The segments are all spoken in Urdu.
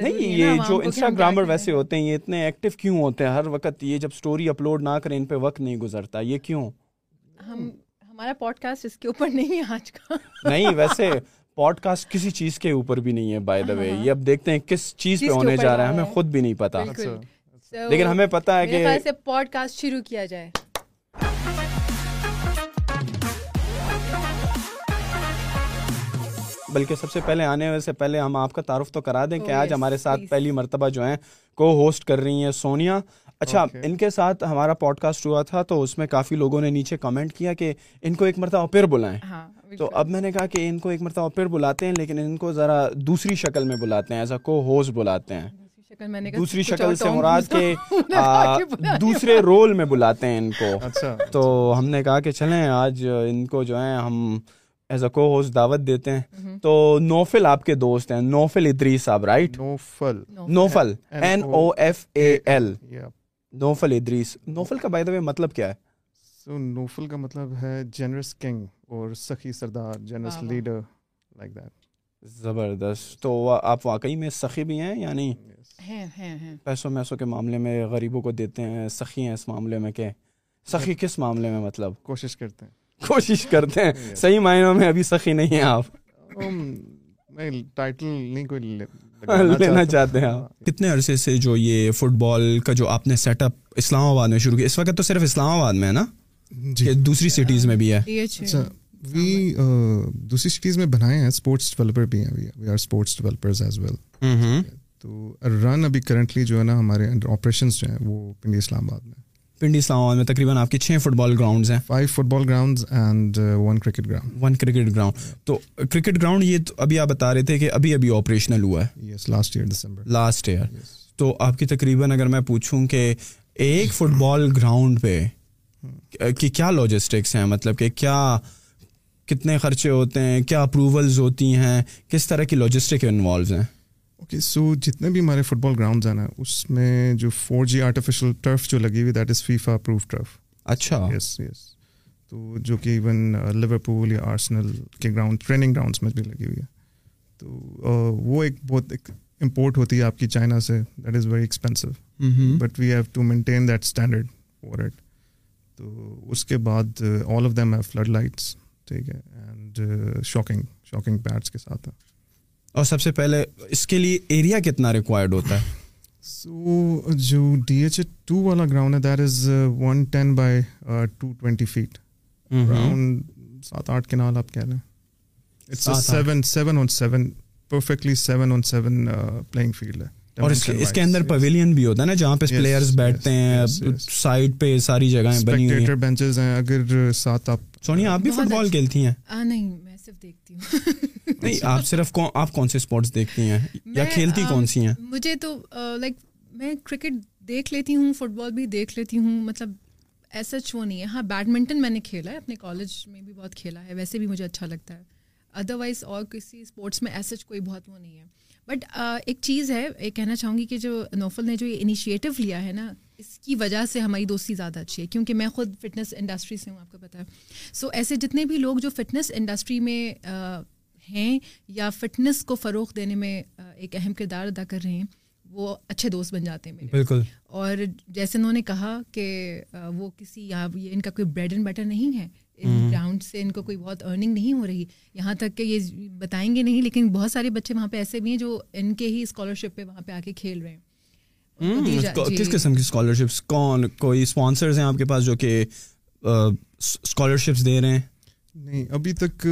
نہیں یہ جو انسٹاگرامر ویسے ہوتے ہیں یہ اتنے ایکٹیو کیوں ہوتے ہیں ہر وقت یہ جب اسٹوری اپلوڈ نہ کریں ان پہ وقت نہیں گزرتا یہ کیوں ہم ہمارا پوڈ کاسٹ اس کے اوپر نہیں ہے آج کا نہیں ویسے پوڈ کاسٹ کسی چیز کے اوپر بھی نہیں ہے بائی دا وے یہ اب دیکھتے ہیں کس چیز پہ ہونے جا رہا ہے ہمیں خود بھی نہیں پتا لیکن ہمیں پتا ہے کہ پوڈ کاسٹ شروع کیا جائے بلکہ سب سے پہلے آنے والے سے پہلے ہم آپ کا تعارف تو کرا دیں کہ oh, آج ہمارے ساتھ پہلی مرتبہ جو ہیں کو ہوسٹ کر رہی ہیں سونیا اچھا ان کے ساتھ ہمارا پوڈ کاسٹ ہوا تھا تو اس میں کافی لوگوں نے نیچے کمنٹ کیا کہ ان کو ایک مرتبہ پھر بلائیں ہاں، تو اب میں نے کہا کہ ان کو ایک مرتبہ پھر بلاتے ہیں لیکن ان کو ذرا دوسری شکل میں بلاتے ہیں ایز اے کو ہوسٹ بلاتے ہیں دوسری شکل سے مراد کے دوسرے رول میں بلاتے ہیں ان کو اچھا، تو اچھا۔ ہم نے کہا کہ چلیں آج ان کو جو ہے ہم ایز اے کو ہوسٹ دعوت دیتے ہیں تو نوفل آپ کے دوست ہیں Naufal Idrees right Naufal Naufal N O F A L Naufal Idrees Naufal کا بائی دا وے مطلب کیا ہے ہے سو نوفل کا مطلب جنرس جنرس کنگ اور سخی سردار لیڈر لائک دیٹ زبردست تو آپ واقعی میں سخی بھی ہیں یعنی پیسوں میسوں کے معاملے میں غریبوں کو دیتے ہیں سخی ہیں اس معاملے میں کہ سخی کس معاملے میں مطلب کوشش کرتے ہیں کوشش کرتے ہیں صحیح معنیوں میں ابھی سخی نہیں ہیں آپ ٹائٹل نہیں کوئی لینا چاہتے ہیں آپ کتنے عرصے سے جو یہ فٹ بال کا جو آپ نے سیٹ اپ اسلام آباد میں شروع کیا اس وقت تو صرف اسلام آباد میں ہے نا جی دوسری سٹیز میں بھی ہے وی جی، اچھا۔ اچھا، دوسری سٹیز میں بنائے ہیں اسپورٹس ڈیولپر بھی ہیں we are sports developers as well تو رن ابھی کرنٹلی جو ہے نا ہمارے آپریشنس جو ہیں وہ پنڈی اسلام آباد میں پنڈی اسلام آباد میں تقریباً آپ کے چھ فٹ بال گراؤنڈز ہیں five football ground ground and one one cricket cricket تو کرکٹ گراؤنڈ یہ ابھی آپ بتا رہے تھے کہ ابھی ابھی آپریشنل ہوا ہے yes last year December last year تو آپ کی تقریباً اگر میں پوچھوں کہ ایک فٹ بال گراؤنڈ پہ کہ کیا لاجسٹکس ہیں مطلب کہ کیا کتنے خرچے ہوتے ہیں کیا اپروولز ہوتی ہیں کس طرح کی لاجسٹک انوالوز ہیں اوکے سو جتنے بھی ہمارے فٹ بال گراؤنڈز ہیں نا اس میں جو فور جی آرٹیفیشیل ٹرف جو لگی ہوئی that is FIFA proof turf اچھا یس یس تو جو کہ ایون لیور پول یا آرسنل کے گراؤنڈ ٹریننگ گراؤنڈس میں بھی لگی ہوئی ہے تو uh, وہ ایک بہت ایک امپورٹ ہوتی ہے آپ کی چائنا سے that is very expensive but we have to maintain that standard for it تو اس کے بعد all of them have floodlights ٹھیک ہے اینڈ شاکنگ شاکنگ پیڈس کے ساتھ اور سب سے پہلے اس کے لیے ایریا کتنا ریکوائرڈ ہوتا ہے سو جو ڈی ایچ اے ٹو والا گراؤنڈ ہے that is one ten by two twenty feet ground سات آٹھ کے نال آپ کہہ لیں it's seven seven on seven perfectly seven on seven playing field ہے اور اس کے اندر پویلین بھی ہوتا ہے نا جہاں پہ پلیئرز بیٹھتے ہیں سائڈ پہ ساری جگہیں بنی ہوئی ہیں بینچز ہیں اگر ساتھ آپ سونیا آپ بھی فٹ بال اچھا- کھیلتی ہیں نہیں صرف دیکھتی ہوں نہیں اچھا۔ آپ صرف آپ کون سے اسپورٹس دیکھتی ہیں یا کھیلتی کون سی ہیں مجھے تو لائک میں کرکٹ دیکھ لیتی ہوں فٹ بال بھی دیکھ لیتی ہوں مطلب ایسا وہ نہیں ہے ہاں بیڈمنٹن میں نے کھیلا ہے اپنے کالج میں بھی بہت کھیلا ہے ویسے بھی مجھے اچھا لگتا ہے ادر وائز اور کسی اسپورٹس میں ایسا کوئی بہت وہ نہیں ہے بٹ uh, ایک چیز ہے کہنا چاہوں گی کہ جو نوفل نے جو یہ انیشیٹو لیا ہے نا اس کی وجہ سے ہماری دوستی زیادہ اچھی ہے کیونکہ میں خود فٹنس انڈسٹری سے ہوں آپ کو پتہ ہے سو ایسے جتنے بھی لوگ جو فٹنس انڈسٹری میں uh, ہیں یا فٹنس کو فروغ دینے میں uh, ایک اہم کردار ادا کر رہے ہیں وہ اچھے دوست بن جاتے ہیں بالکل اور جیسے انہوں نے کہا کہ وہ کسی یا ان کا کوئی بریڈ اینڈ بٹر نہیں ہے ان گراؤنڈ hmm. سے ان کو کوئی بہت ارننگ نہیں ہو رہی یہاں تک کہ یہ بتائیں گے نہیں لیکن بہت سارے بچے وہاں پہ ایسے بھی ہیں جو ان کے ہی اسکالرشپ پہ وہاں پہ آ کے کھیل رہے ہیں hmm. جی۔ کس قسم کی اسکالرشپس کون کوئی اسپانسرز ہیں آپ کے پاس جو کہ اسکالرشپس دے رہے ہیں نہیں ابھی تک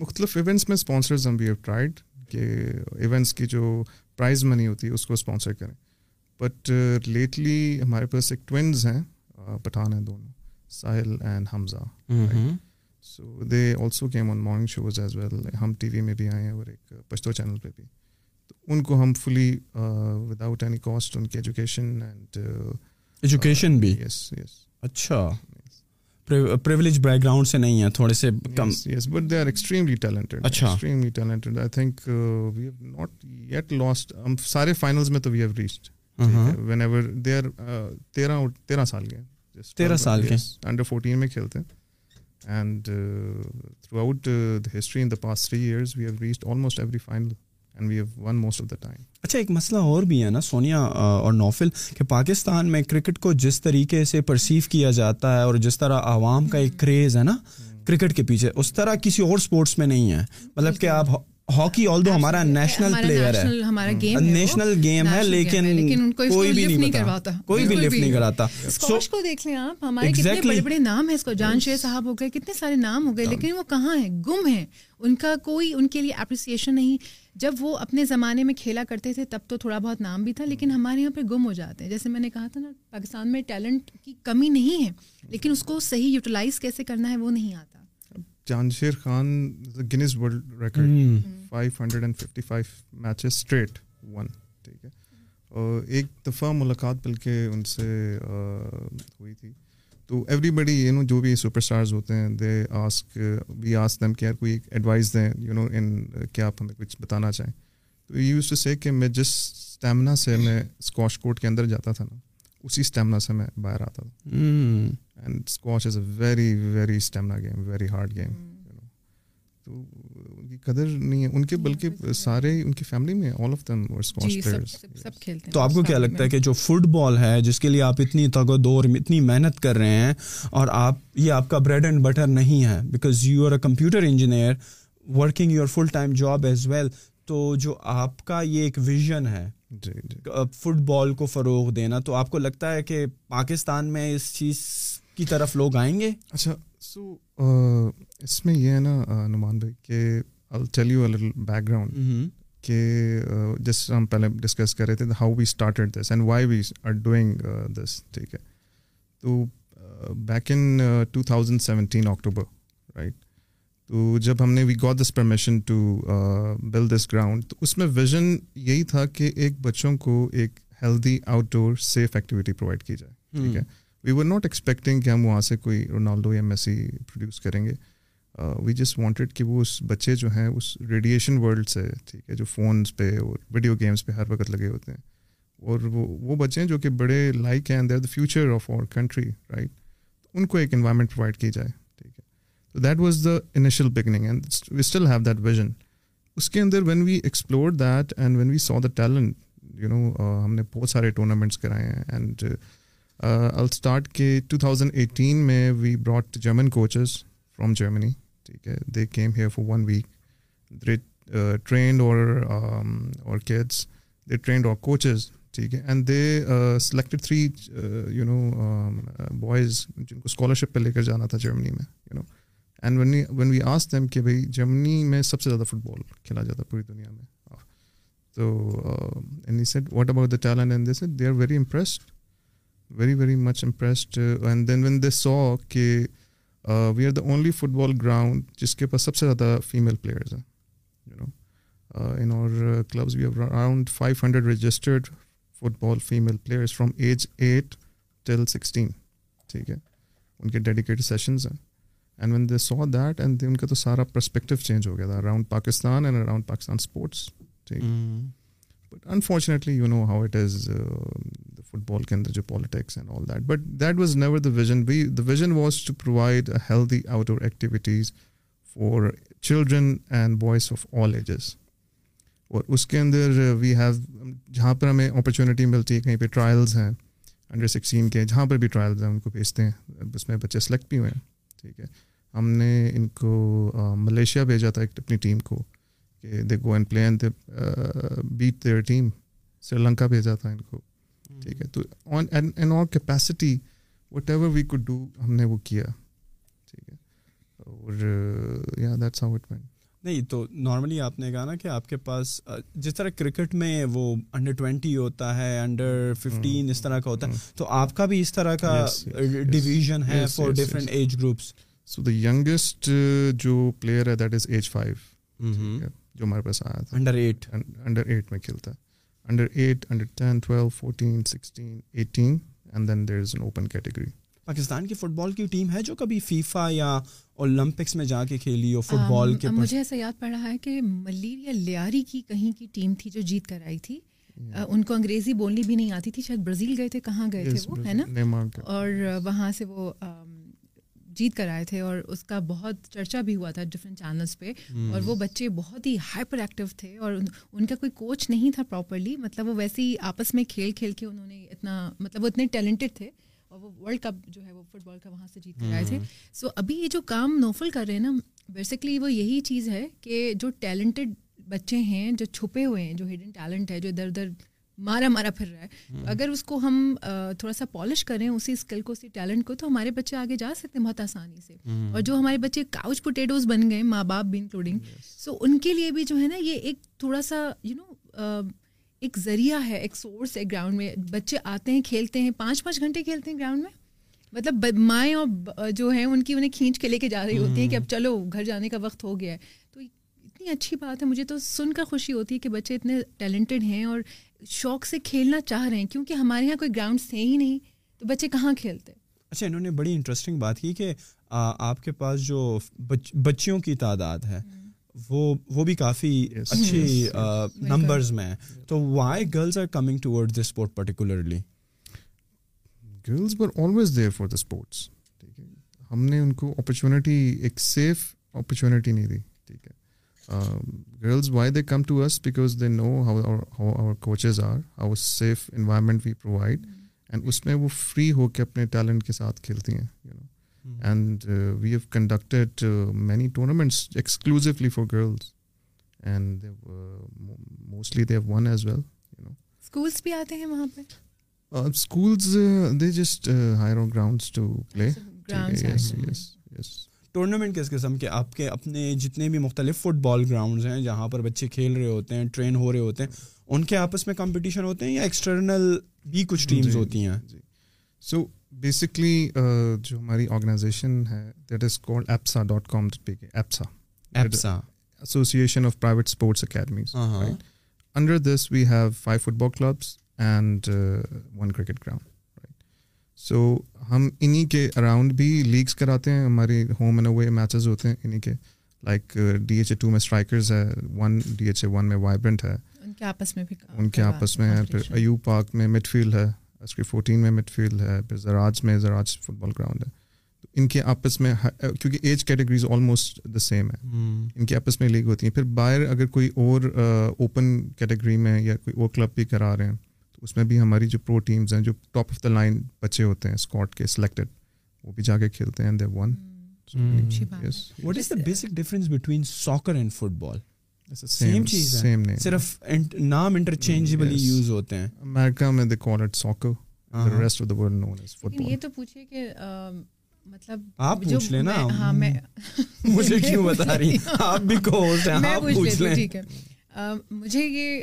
مختلف ایونٹس میں اسپانسرز ہم بھی ہیو ٹرائڈ کہ ایونٹس کی جو پرائز منی ہوتی ہے اس کو اسپانسر کریں بٹ لیٹلی ہمارے پاس ایک ٹوینز ہیں پٹھان ہیں دونوں Sahil and Hamza so they also came on morning shows as well ہم ٹی وی میں بھی آئے ہیں اور ایک پشتو چینل پہ بھی تو ان کو ہم فلی وداؤٹ اینی کاسٹ ان کی ایجوکیشن اینڈ ایجوکیشن بھی یس یس اچھا پریولیج بیک گراؤنڈ سے نہیں ہے تھوڑے سے کم yes but they are extremely talented اچھا extremely talented I think we have not yet lost ہم سارے فائنلز میں تو we have reached whenever they are تیرہ تیرہ سال کے ہیں تیرہ سال کے انڈر فورٹین میں کھیلتے ہیں and throughout the history in the past three years we have reached almost every final and we have won most of the time اچھا ایک مسئلہ اور بھی ہے نا سونیا اور نوفل کہ پاکستان میں کرکٹ کو جس طریقے سے پرسیو کیا جاتا ہے اور جس طرح عوام کا ایک کریز ہے نا hmm. کرکٹ کے پیچھے اس طرح کسی اور اسپورٹس میں نہیں ہے مطلب کہ آپ ہاکی آل دو ہمارا نیشنل پلیئر ہے نیشنل گیم ہے لیکن کوئی بھی نہیں کرواتا کوئی بھی لفٹ نہیں کراتا سوچ کو دیکھ لیں آپ ہمارے کتنے بڑے بڑے نام ہیں اس کو جان شیر صاحب ہو گئے کتنے سارے نام ہو گئے لیکن وہ کہاں ہیں گم ہیں ان کا کوئی ان کے لیے اپریسیشن نہیں جب وہ اپنے زمانے میں کھیلا کرتے تھے تب تو تھوڑا بہت نام بھی تھا لیکن mm. ہمارے یہاں پہ گم ہو جاتے ہیں جیسے میں نے کہا تھا نا پاکستان میں ٹیلنٹ کی کمی نہیں ہے لیکن اس کو صحیح یوٹیلائز کیسے کرنا ہے وہ نہیں آتا Jan Sher Khan Guinness World Record five hundred and fifty five matches straight won ٹھیک ہے اور ایک دفعہ ملاقات بلکہ ان سے ہوئی تھی تو ایوری بڈی یو نو جو بھی سپر اسٹارز ہوتے ہیں they ask we us them care کوئی ایڈوائز دیں یو نو ان کیا آپ ہمیں کچھ بتانا چاہیں تو یوز ٹو سے کہ میں جس اسٹیمنا سے میں اسکواش کورٹ کے اندر جاتا تھا نا اسی اسٹیمنا سے میں باہر آتا تھا and squash is a very very stamina game very hard game تو کی قدر نہیں ہے ان کے بلکہ سارے ان کی فیملی میں آل آف دم سب کھیلتے ہیں تو آپ کو کیا لگتا ہے کہ جو فٹ بال ہے جس کے لیے آپ اتنی تگ و دور اتنی محنت کر رہے ہیں اور آپ یہ آپ کا بریڈ اینڈ بٹر نہیں ہے because you are a computer engineer working your full time job as well تو جو آپ کا یہ ایک ویژن ہے فٹ جی، جی۔ بال کو فروغ دینا تو آپ کو لگتا ہے کہ پاکستان میں اس چیز کی طرف لوگ آئیں گے اچھا سو اس میں یہ ہے نا نعمان بھائی کہ tell you are background کہ uh, جس ہم پہلے ڈسکس کر رہے تھے how we started this and why we are doing this ٹھیک ہے تو back in two thousand seventeen October right تو جب ہم نے we got this permission to build this ground تو اس میں ویژن یہی تھا کہ ایک بچوں کو ایک healthy outdoor safe activity provide کی جائے ٹھیک ہے وی ور ناٹ ایکسپیکٹنگ کہ ہم وہاں سے کوئی رونالڈو یا میسی پروڈیوس کریں گے وی جسٹ وانٹیڈ کہ وہ اس بچے جو ہیں اس ریڈیشن ورلڈ سے ٹھیک ہے جو فونس پہ اور ویڈیو گیمس پہ ہر وقت لگے ہوتے ہیں اور وہ وہ بچے ہیں جو کہ بڑے لائک ہیں they're the future of our country right ان کو ایک انوائرمنٹ پرووائڈ کی جائے ٹھیک ہے تو that was the initial beginning and we still have that vision اس کے اندر when we explore that and when we saw the talent you know ہم نے بہت سارے ٹورنامنٹس کرائے ہیں اینڈ الٹارٹ کے ٹو تھاؤزنڈ ایٹین میں we brought German coaches from Germany ٹھیک ہے they came here have one week they trained our they trained our coaches ٹھیک ہے and they selected three you know boys جن کو اسکالرشپ پہ لے کر جانا تھا جرمنی میں you know and one one we as them کہ بھائی جرمنی میں سب سے زیادہ فٹ بال کھیلا جاتا پوری دنیا میں تو said what about the talent and they said they are very impressed very very much impressed and then when they saw کہ we are the only football ground جس کے پاس سب سے زیادہ فیمیل پلیئرز ہیں you know in our clubs we around five hundred registered football female players from age eight till sixteen ٹھیک ہے ان کے ڈیڈیکیٹڈ سیشنز ہیں and when they saw that and ان کا تو سارا پرسپیکٹو چینج ہو گیا تھا around Pakistan and around Pakistan sports ٹھیک ہے but unfortunately you know how it is football کے اندر جو politics and all that but that was never the vision we the vision was to provide healthy outdoor activities for children and boys of all ages اور اس کے اندر وی ہیو جہاں پر ہمیں اپرچونیٹی ملتی ہے کہیں پہ ٹرائلز ہیں انڈر سکسٹین کے جہاں پر بھی ٹرائلز ہیں ان کو بھیجتے ہیں اس میں بچے سلیکٹ بھی ہوئے ہیں ٹھیک ہے ہم نے ان کو ملیشیا بھیجا تھا ایک اپنی ٹیم کو کہ they go and play beat their team Sri Lanka بھیجا تھا ان کو ٹھیک ہے تو on capacity whatever we do ہم نے وہ کیا ٹھیک ہے اور یا دیٹس ہاؤ اٹ نہیں تو نارملی آپ نے کہا نا کہ آپ کے پاس جس طرح کرکٹ میں وہ انڈر ٹوینٹی ہوتا ہے انڈر ففٹین اس طرح کا ہوتا ہے تو آپ کا بھی اس طرح کا ڈویژن ہے for different age groups so the youngest جو پلیئر ہے دیٹ از ایج فائیو جو ہمارے پاس آیا تھا انڈر ایٹ انڈر ایٹ میں کھیلتا ہے under eight under ten twelve fourteen sixteen eighteen and then there is an open category Pakistan کی فٹ بال کی ٹیم ہے جو کبھی فیفا یا اولمپکس میں جا کے کھیلی ہو فٹ بال کے مجھے ایسا یاد پڑ رہا ہے کہ ملیر یا لیاری کی کہیں کی ٹیم تھی جو جیت کر آئی تھی ان کو انگریزی بولنی بھی نہیں آتی تھی شاید برازیل گئے تھے کہاں گئے تھے وہ ہے نا اور وہاں سے وہ جیت کر آئے تھے اور اس کا بہت چرچا بھی ہوا تھا ڈفرینٹ چینلس پہ اور وہ بچے بہت ہی ہائپر ایکٹیو تھے اور ان کا کوئی کوچ نہیں تھا پراپرلی مطلب وہ ویسے ہی آپس میں کھیل کھیل کے انہوں نے اتنا مطلب وہ اتنے ٹیلنٹڈ تھے اور وہ ورلڈ کپ جو ہے وہ فٹ بال کا وہاں سے جیت کر آئے تھے سو ابھی یہ جو کام نوفل کر رہے ہیں نا بیسکلی وہ یہی چیز ہے کہ جو ٹیلنٹڈ بچے ہیں جو چھپے ہوئے ہیں جو ہڈن ٹیلنٹ ہے جو ادھر ادھر مارا مارا پھر رہا ہے اگر اس کو ہم تھوڑا سا پالش کریں اسی اسکل کو اسی ٹیلنٹ کو تو ہمارے بچے آگے جا سکتے ہیں بہت آسانی سے اور جو ہمارے بچے کاؤچ پوٹیٹوز بن گئے ماں باپ بھی انکلوڈنگ سو ان کے لیے بھی جو ہے نا یہ ایک تھوڑا سا یو نو ایک ذریعہ ہے ایک سورس ہے گراؤنڈ میں بچے آتے ہیں کھیلتے ہیں پانچ پانچ گھنٹے کھیلتے ہیں گراؤنڈ میں مطلب مائیں اور جو ہیں ان کی انہیں کھینچ کے لے کے جا رہی ہوتی ہیں کہ اب چلو گھر جانے کا وقت ہو گیا ہے کتنی اچھی بات ہے مجھے تو سن کر خوشی ہوتی ہے کہ بچے اتنے ٹیلنٹڈ ہیں اور شوق سے کھیلنا چاہ رہے ہیں کیونکہ ہمارے یہاں کوئی گراؤنڈس تھے ہی نہیں تو بچے کہاں کھیلتے اچھا انہوں نے بڑی انٹرسٹنگ بات کی کہ آپ کے پاس جو بچیوں کی تعداد ہے وہ وہ بھی کافی اچھی نمبرز میں تو why girls girls are coming this sport particularly always for the sports ٹھیک ہے ہم نے ان کو اپرچونیٹی ایک سیف اپرچونیٹی نہیں دی girls why they come to us because they know how our coaches are how safe environment we provide and اس میں وہ فری ہو کے اپنے ٹیلنٹ کے ساتھ کھیلتی ہیں you know and we have conducted many tournaments exclusively for girls and mostly they won as well schools بھی آتے ہیں وہاں پہ schools they just hire grounds to play yes yes yes tournament کس قسم کے آپ کے اپنے جتنے بھی مختلف فٹ بال گراؤنڈز ہیں جہاں پر بچے کھیل رہے ہوتے ہیں ٹرین ہو رہے ہوتے ہیں ان کے آپس میں کمپٹیشن ہوتے ہیں یا ایکسٹرنل بھی کچھ ٹیمز جی، ہوتی ہیں جی سو بیسکلی جو ہماری آرگنائزیشن ہے that is APSA com P APSA association of private sports academies under this we have five football clubs and one cricket ground so ہم انہیں کے اراؤنڈ بھی لیگس کراتے ہیں ہمارے ہوم اینڈ اوے میچز ہوتے ہیں انہیں کے like D H A two میں اسٹرائکرز ہے one D H A one میں وائبرنٹ ہے ان کے آپس میں بھی ان کے آپس میں پھر ایو پارک میں مڈ فیلڈ ہے ایس کے فورٹین میں مڈ فیلڈ ہے پھر زراج میں زراج فٹ بال گراؤنڈ ہے تو ان کے آپس میں کیونکہ age categories almost the same ہے ان کے آپس میں لیگ ہوتی ہیں پھر باہر اگر کوئی اور اوپن uh, کیٹیگری میں یا کوئی اور کلب بھی کرا رہے ہیں اس میں بھی ہماری جو پرو ٹیمز ہیں جو ٹاپ آف دا لائن بچے ہوتے ہیں اسکواڈ کے سلیکٹڈ وہ بھی جا کے کھیلتے ہیں one what is the basic difference between soccer and football صرف نام انٹرچینجبلی یوز ہوتے ہیں امیرکا میں دے کال اٹ ساکر یہ تو پوچھیں کہ مطلب آپ پوچھ لینا مجھے کیوں بتا رہی آپ بھی کو ہوسٹ ہیں آپ پوچھ لیں مجھے یہ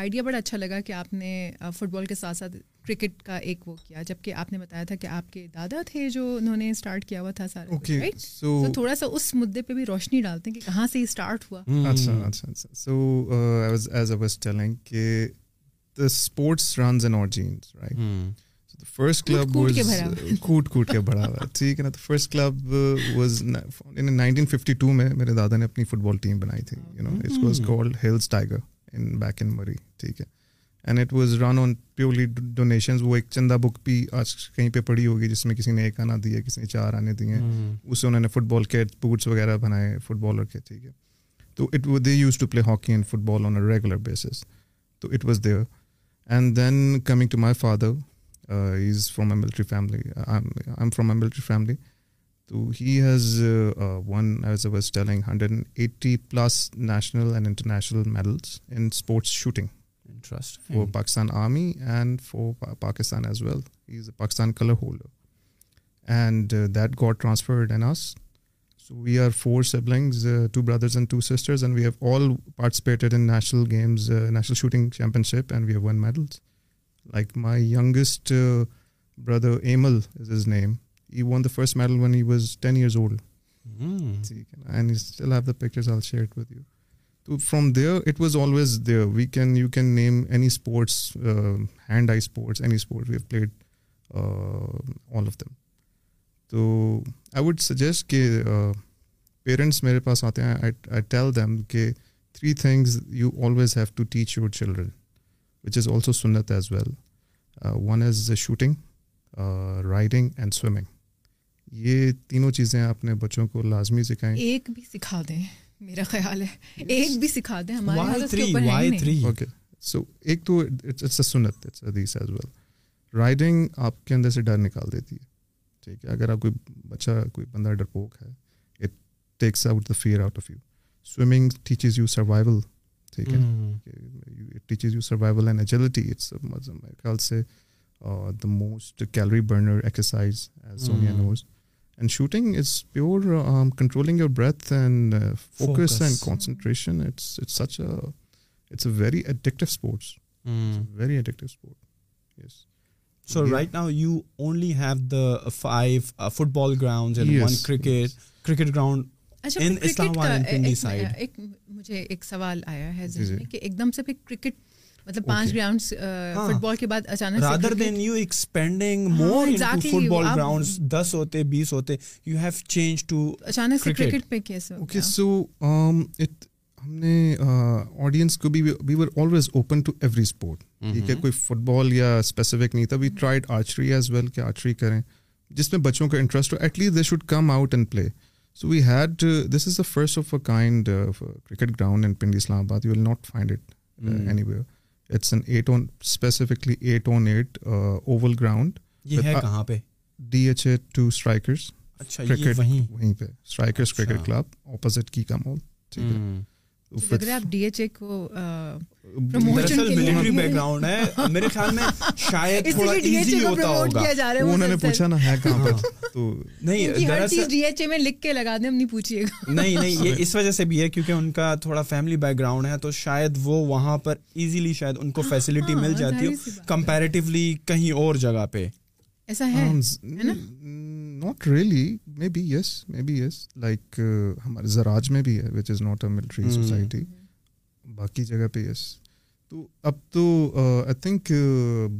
آئیڈیا بڑا اچھا لگا کہ آپ نے فٹ بال کے ساتھ ساتھ کرکٹ کا ایک وہ کیا جبکہ آپ نے بتایا تھا کہ آپ کے دادا تھے جو انہوں نے اسٹارٹ کیا ہوا تھا سارا سو تھوڑا سا اس مدعے پہ بھی روشنی ڈالتے ہیں کہ کہاں سے اسٹارٹ ہوا sports runs in genes right first club کوٹ کوٹ کے بڑا ہوا ٹھیک ہے نا تو first club was nineteen fifty two میں میرے دادا نے اپنی فٹ بال ٹیم بنائی تھی you know it was called Hills Tiger in back in Murree ٹھیک ہے and it was run on purely donations وہ ایک چندہ بک بھی آج کہیں پہ پڑھی ہوگی جس میں کسی نے ایک آنا دیا کسی نے چار آنے دیے ہیں سے انہوں نے فٹ بال کے بوٹس وغیرہ بنائے فٹ بالر کے ٹھیک ہے تو it we used to play hockey and football on a regular basis تو it was there and then coming to my father is from a military family I am from a military family So he has uh, uh, won, as I was telling, 180 plus national and international medals in sports shooting. Interesting. For Pakistan Army and for Pakistan as well. He's a Pakistan color holder. And uh, that got transferred in us. So we are four siblings, 2 brothers and 2 sisters, and we have all participated in national games, national shooting championship, and we have won medals. Like my youngest brother, Amal is his name. First medal won he was ten years older from that was always there we can you can name any sports and I would suggest کہ پیرنٹس میرے پاس آتے ہیں آئی ٹیل دیم کہ three things you always have to teach your children which is also سنت as well one is shooting riding and swimming یہ تینوں چیزیں اپنے بچوں کو لازمی سکھائیں ایک بھی سکھا دیں میرا خیال ہے ایک بھی سکھا دیں ہمارے اوکے سو ایک تو سنت حدیث ایز ویل رائڈنگ آپ کے اندر سے ڈر نکال دیتی ہے ٹھیک ہے اگر آپ کوئی بچہ کوئی بندہ ڈرپوک ہے it takes out the fear out of you swimming teaches you survival ٹھیک ہے teaches you survival and agility it's میرے خیال سے the most calorie burner exercise as Sonia knows and shooting is pure controlling your breath and focus and concentration it's it's such it's a very addictive sports very addictive sport yes so right now you only have the five football ground one cricket cricket ground اچھا ایک مجھے ایک سوال آیا ہے کہ ایک دم سے کرکٹ کوئی فٹ بال یا اسپیسیفک نہیں تھا we archery archery as well کہ کریں جس میں بچوں کا interest who at least they should come out and play so we had this is the first of kind cricket ground and Pindi Islamabad you will not find it anywhere it's an eight eight eight on on specifically oval ground یہ ہے کہاں پہ D H A two strikers cricket وہیں پہ اسٹرائکرس کرکٹ کلب اپوزٹ کی کا مال ٹھیک ہے اگر آپ ڈی ایچ اے کو نہیں نہیں یہ بیکسلٹی ہاں، مل ہاں، جاتی کہیں اور جگہ پہ ایسا ہے ہاں، ہمارے زراج میں بھی ہے باقی جگہ پہ یس تو اب تو I think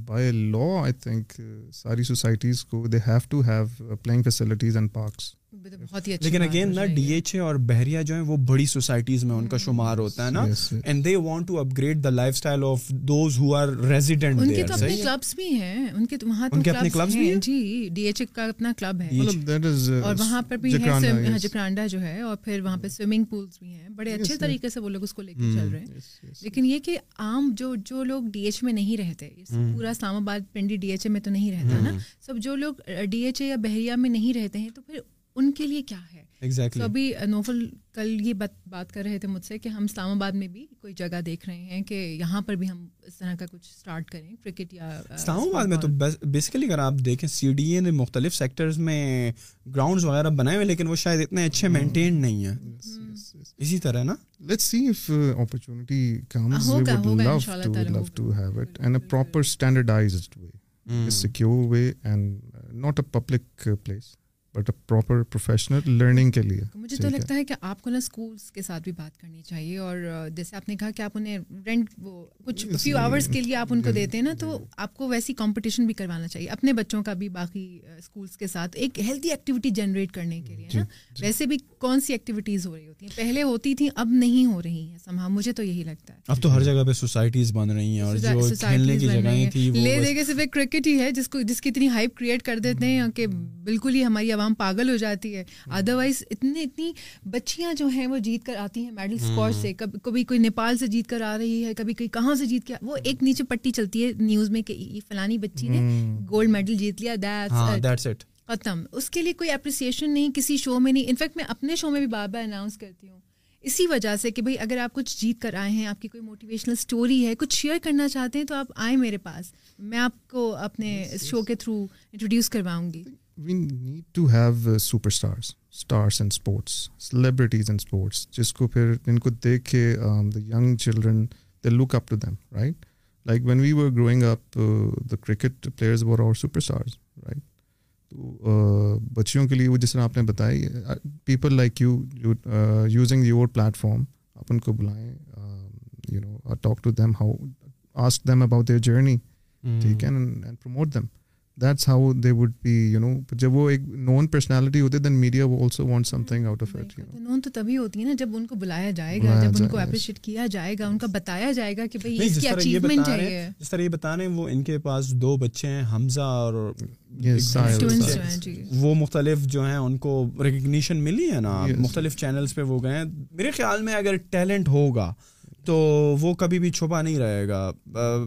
by law I think ساری سوسائٹیز کو they have to have playing facilities and parks لیکن اگین نا ڈی ایچ اے اور بحریہ جو ہیں وہ بڑی سوسائٹیز میں ان کا شمار ہوتا ہے نا and they want to upgrade the lifestyle of those who are resident ان کے تو اپنے کلبس بھی ہیں ان کے وہاں تو اپنے کلبس بھی ہیں جی ڈی ایچ اے کا اپنا کلب ہے uh, اور وہاں پر بھی ہے ہاں، جکرانڈا جو ہے اور پھر وہاں پہ mm. سوئمنگ پولز بھی ہیں بڑے اچھے طریقے سے وہ لوگ اس کو لے کے mm, چل رہے ہیں لیکن یہ کہ عام جو جو لوگ ڈی ایچ میں نہیں رہتے mm. پورا Islamabad Pindi D H A میں تو نہیں رہتا نا سب جو لوگ ڈی ایچ اے یا بحریہ میں نہیں رہتے ہیں تو پھر ان کے لیے کیا ہے exactly. so ابھی نوفل uh, کل یہ بات بات کر رہے تھے مجھ سے کہ ہم اسلام آباد میں بھی کوئی جگہ دیکھ رہے ہیں کہ یہاں پر بھی ہم اس طرح کا کچھ اسٹارٹ کریں کرکٹ یا uh, اسلام آباد میں تو بیسیکلی اگر آپ دیکھیں سی ڈی اے نے مختلف سیکٹرز میں گراؤنڈز وغیرہ بنائے ہوئے لیکن وہ شاید اتنے اچھے مینٹین hmm. نہیں ہیں اسی طرح نا let's see if opportunity comes we would love to love to have it in a proper standardized way secure way and not a public place but a proper professional learning کے لیے مجھے تو لگتا ہے کہ آپ کو نا اسکولس کے ساتھ بھی بات کرنی چاہیے اور جیسے آپ نے کہا کہ آپ انہیں رینٹ وہ کچھ فیو آورس کے لیے آپ ان کو جی، دیتے ہیں نا تو جی. آپ کو ویسی کمپٹیشن بھی کروانا چاہیے اپنے بچوں کا بھی باقی اسکولس کے ساتھ ایک ہیلدی ایکٹیویٹی جنریٹ کرنے کے لیے جی، نا ویسے بھی کون سی ایکٹیویٹیز ہو رہی ہوتی ہیں پہلے ہوتی تھیں اب نہیں ہو رہی ہیں سمہا مجھے تو یہی لگتا ہے اب تو ہر جگہ پہ سوسائٹیز بن رہی ہیں اور جو کھیلنے کی جگہیں تھیں لے دے کے صرف ایک کرکٹ ہی ہے جس کو جس کی اتنی ہائپ کریٹ کر دیتے ہیں کہ بالکل ہی ہماری عوام پاگل ہو جاتی ہے ادروائز اتنی اتنی بچیاں جو ہیں وہ جیت کر آتی ہیں میڈل اسکواڈ سے کبھی کوئی نیپال سے جیت کر آ رہی ہے کبھی کوئی کہاں سے جیت کے وہ ایک نیچے پٹی چلتی ہے نیوز میں کہ فلانی بچی نے گولڈ میڈل جیت لیا ہاں، ختم اس کے لیے کوئی اپریسیشن نہیں کسی شو میں نہیں انفیکٹ میں اپنے شو میں بھی بار بار اناؤنس کرتی ہوں اسی وجہ سے کہ بھائی اگر آپ کچھ جیت کر آئے ہیں آپ کی کوئی موٹیویشنل اسٹوری ہے کچھ شیئر کرنا چاہتے ہیں تو آپ آئیں میرے پاس میں آپ کو اپنے شو کے تھرو انٹروڈیوس کرواؤں گی we need to have superstars stars and sports celebrities and sports جس کو پھر ان کو دیکھ کے the young children they look up to them right like when we were growing up the cricket players were our superstars right تو بچیوں کے لیے وہ جس طرح آپ نے بتائی people like you using your platform آپ ان کو بلائیں you know talk to them how ask them about their journey ٹھیک ہے promote them that's how they would be you know جب وہ ایک نون پرسنالٹی ہوتی ہے دین میڈیا وہ also want something out of it known تو تبھی ہوتی ہے نا جب ان کو بلایا جائے گا جب ان کو اپریشیٹ کیا جائے گا ان کا بتایا جائے گا کہ بھائی اس کی اچیومنٹ ہے جس طرح یہ بتا رہے ہیں وہ ان کے پاس دو بچے ہیں حمزہ اور جی۔ وہ مختلف جو ہیں ان کو ریکگنیشن ملی ہے نا مختلف چینلز پہ وہ گئے ہیں میرے خیال میں اگر ٹیلنٹ ہوگا تو وہ کبھی بھی چھپا نہیں رہے گا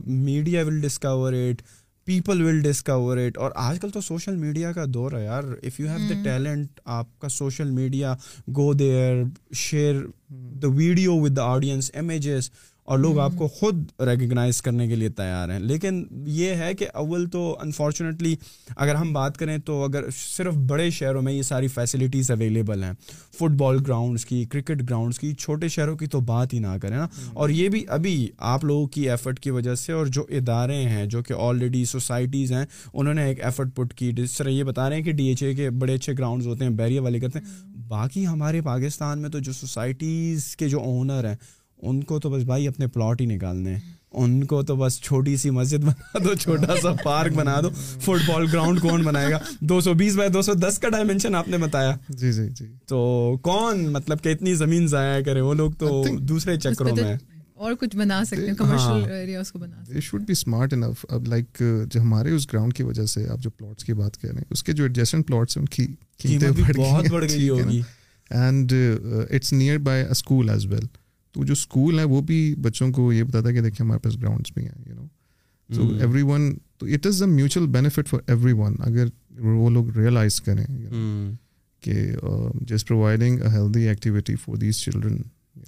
media will discover it people will discover it اور آج کل تو سوشل میڈیا کا دور ہے یار if you have the talent آپ کا social media go there share the video with the audience images اور لوگ آپ کو خود ریکگنائز کرنے کے لیے تیار ہیں لیکن یہ ہے کہ اول تو انفارچونیٹلی اگر ہم بات کریں تو اگر صرف بڑے شہروں میں یہ ساری فیسلٹیز اویلیبل ہیں فٹ بال گراؤنڈس کی کرکٹ گراؤنڈس کی چھوٹے شہروں کی تو بات ہی نہ کریں نا اور یہ بھی ابھی آپ لوگوں کی ایفرٹ کی وجہ سے اور جو ادارے ہیں جو کہ آلریڈی سوسائٹیز ہیں انہوں نے ایک ایفرٹ پٹ کی جس طرح یہ بتا رہے ہیں کہ ڈی ایچ اے کے بڑے اچھے گراؤنڈز ہوتے ہیں بیریا والے کرتے ہیں باقی ہمارے پاکستان میں تو جو سوسائٹیز کے جو اونر ہیں ان کو تو بس بھائی اپنے پلاٹ ہی نکالنے ان کو تو بس چھوٹی سی مسجد بنا دو چھوٹا سا پارک بنا دو فٹ بال گراؤنڈ کون کون بنائے گا دو دو سو سو بیس بائی دس کا ڈائمینشن آپ نے بتایا جی جی جی تو تو مطلب کہ اتنی زمین ضائع کرے وہ لوگ دوسرے کو ہمارے اس گراؤنڈ کی وجہ سے تو جو اسکول ہے وہ بھی بچوں کو یہ بتاتا ہے کہ دیکھیں ہمارے پاس گراؤنڈس بھی ہیں you you know so so every every one one تو it is a a mutual benefit for for اگر وہ لوگ ریئلائز کریں hmm. کہ providing healthy activity these children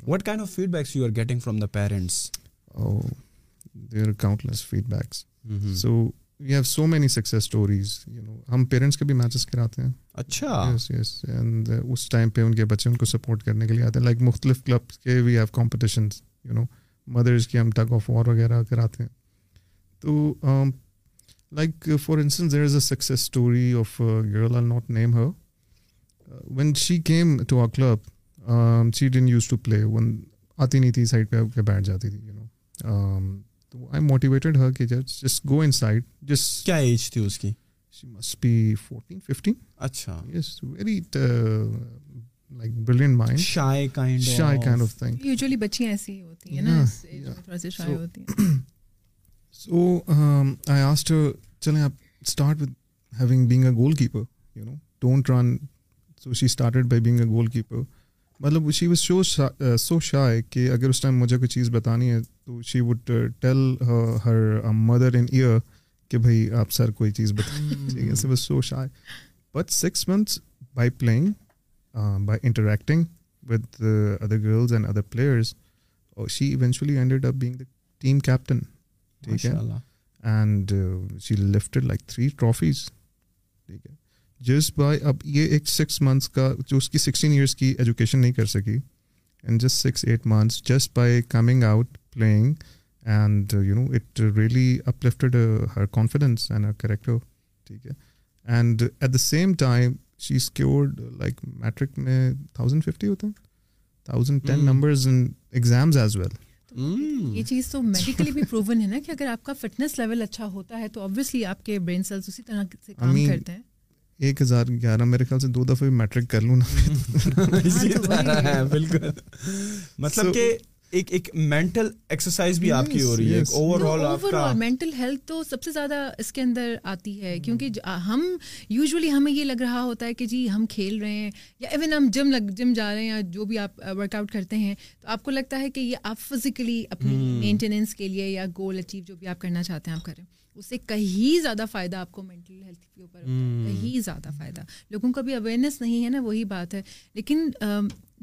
what kind of feed feed backs backs are are getting from the parents there we have so many success stories you know ہم پیرنٹس کے بھی میچز کراتے ہیں اچھا یس یس اینڈ اس ٹائم پہ ان کے بچے ان کو سپورٹ کرنے کے لیے آتے ہیں لائک مختلف کلبس کے وی ہیو کمپٹیشنس کی ہم ٹگ آف وار وغیرہ کراتے ہیں تو like for instance there is a success story of girl are not name her when she came to a club she didn't use to play one آتی نہیں تھی سائڈ پہ بیٹھ جاتی تھی you know I I motivated her کہ گو ان سائڈ کیا ایج تھی اس کی شی شی مسٹ بی اچھا yes very like mind kind kind of thing ایسی ہوتی ہوتی ہیں ہیں نا تھوڑا سو سو چلیں with having being being goal goalkeeper you know don't run by keeper مطلب شی وز شو سو شائے کہ اگر اس ٹائم مجھے کوئی چیز بتانی ہے تو she would tell her mother in ear کہ بھائی آپ سر کوئی چیز بتائیں so shy but six months by playing by interacting with other girls and other players she eventually ended up being the team captain ٹھیک ہے and she lifted like three trophies ٹھیک ہے جس بائی اب یہ ایک سکس منتھس کا جو اس کی سکسٹین ایئرس کی ایجوکیشن نہیں کر سکی and just six eight months just by coming out playing and you know it really uplifted her confidence and her character ٹھیک ہے and at the same time she scored like matric میں تھاؤزینڈ ففٹی ہوتے ہیں thousand ten numbers in exams as well یہ چیز تو میڈیکلی بھی پروون ہے نا کہ اگر آپ کا فٹنس لیول اچھا ہوتا ہے تو آبویسلی آپ کے برین سیلس اسی طرح سے کام کرتے ہیں ایک ہزار جی ہم کھیل رہے ہیں یا ایون ہم جم جا رہے ہیں یا جو بھی آپ ورک آؤٹ کرتے ہیں تو آپ کو لگتا ہے کہ یہ آپ فزیکلی اپنی یا گول اچیو جو بھی آپ کرنا چاہتے ہیں اس سے کہیں زیادہ زیادہ فائدہ فائدہ آپ کو ہیلتھ کے اوپر کہیں لوگوں کو بھی اویئرنیس نہیں ہے نا وہی بات ہے لیکن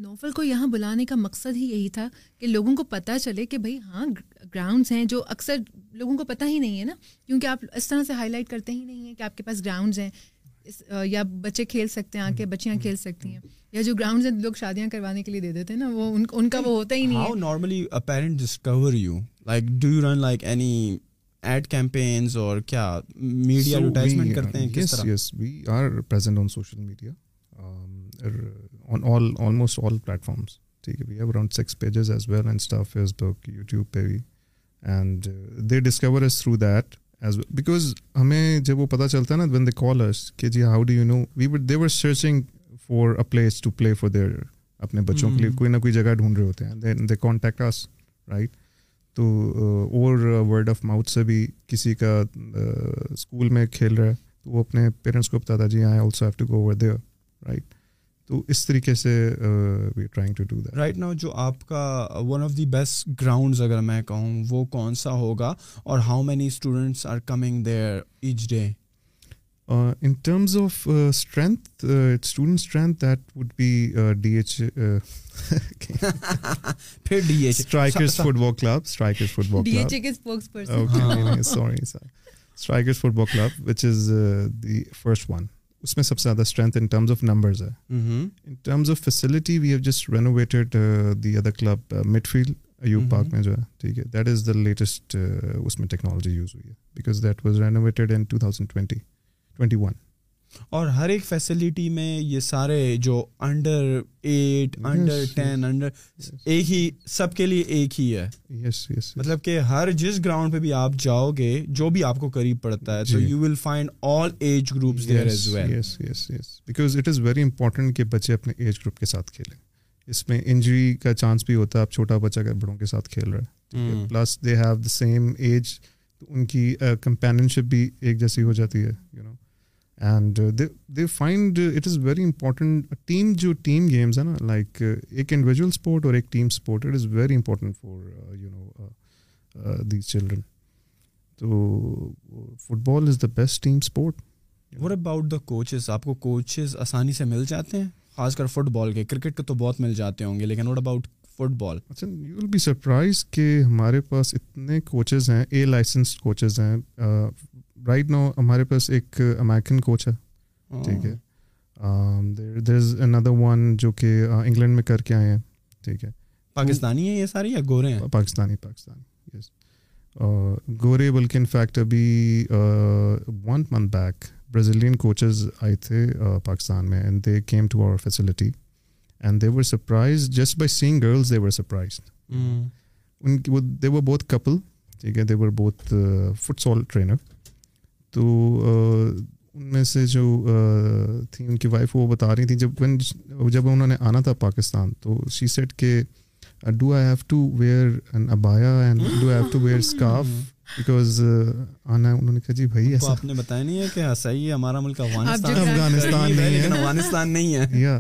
نوفل کو یہاں بلانے کا مقصد ہی یہی تھا کہ لوگوں کو پتہ چلے کہ بھائی ہاں گراؤنڈس ہیں جو اکثر لوگوں کو پتہ ہی نہیں ہے نا کیونکہ آپ اس طرح سے ہائی لائٹ کرتے ہی نہیں ہیں کہ آپ کے پاس گراؤنڈز ہیں یا بچے کھیل سکتے ہیں آ کے بچیاں کھیل سکتی ہیں یا جو گراؤنڈز ہیں لوگ شادیاں کروانے کے لیے دے دیتے ہیں نا وہ ان کا وہ ہوتا ہی نہیں ہے ایڈ کیمپینز اور کیا میڈیا ایڈورٹائزمنٹ کرتے ہیں کس طرح yes we are present on social media on all almost all platforms ٹھیک ہے we have around six pages as well and staff Facebook YouTube پہ بھی and they discover us through that as because ہمیں جب وہ پتہ چلتا ہے نا وین دے کالرس کہ جی how do you know we would they were searching for a place to play for their اپنے بچوں کے لیے hmm. کوئی نہ کوئی جگہ ڈھونڈ رہے ہوتے ہیں then they contact us right تو اور ورڈ آف ماؤتھ سے بھی کسی کا اسکول میں کھیل رہا ہے تو وہ اپنے پیرنٹس کو بتاتا جی I also have to go over there right تو اس طریقے سے رائٹ ناؤ جو آپ کا one of the best grounds اگر میں کہوں وہ کون سا ہوگا اور how many students are coming there each day in terms of strength student strength that would be D H پھر D H striker football club striker football sorry sir striker football club which is the first one اس میں سب سے زیادہ strength in terms of numbers ہے in terms of facility we have just renovated the other club midfield Ayub Park میں جو ہے ٹھیک ہے دیٹ از دا لیٹسٹ اس میں ٹیکنالوجی یوز ہوئی ہے because that was renovated in two thousand twenty twenty one اور ہر ایک فیسلٹی میں یہ سارے جو under eight under ten under ایک ہی سب کے لیے ایک ہی ہے یس یس مطلب کہ ہر جس گراؤنڈ پہ بھی آپ جاؤ گے جو بھی آپ کو قریب پڑتا ہے تو you will find all age because it is very important کہ بچے اپنے ایج گروپ کے ساتھ کھیلیں اس میں انجری کا چانس بھی ہوتا ہے آپ چھوٹا بچہ اگر بڑوں کے ساتھ کھیل رہے ہیں plus they have the same age ان کی کمپینین uh, شپ بھی ایک جیسی ہو جاتی ہے you know and they find it is very important team جو ٹیم گیمز ہیں نا لائک ایک انڈیویژل اسپورٹ اور ایک team sport it is very important these children تو football is the best team sport what about the coaches آپ کو کوچز آسانی سے مل جاتے ہیں خاص کر فٹ بال کے کرکٹ کے تو بہت مل جاتے ہوں گے لیکن وٹ اباؤٹ فٹ بال اچھا یو ول بی سرپرائز کہ ہمارے پاس اتنے کوچز ہیں اے لائسنس کوچز ہیں رائٹ نو ہمارے پاس ایک امیرکن کوچ ہے oh. ٹھیک ہے دیر از اندر ون جو کہ انگلینڈ uh, میں کر کے آئے ہیں ٹھیک ہے پاکستانی ہیں یہ سارے یا گورے ہیں پاکستانی پاکستانی یس uh, گورے بلکہ ان فیکٹ ابھی one month back Brazilian coaches آئے تھے uh, پاکستان میں and and they they came to our facility were surprised just by seeing girls they were surprised ان کی دے ور بہت کپل ٹھیک ہے دے ور بہت فٹ سال ٹرینر تو ان میں سے جو تھیں ان کی وائف وہ بتا رہی تھیں جب جب انہوں نے آنا تھا پاکستان تو شی سیٹ کے do I have to wear an ابایا and do I have to wear scarf because آنا انہوں نے کہا جی بھائی آپ نے بتایا نہیں ہے کہ ہے ہمارا ملک افغانستان افغانستان نہیں ہے افغانستان نہیں ہے یا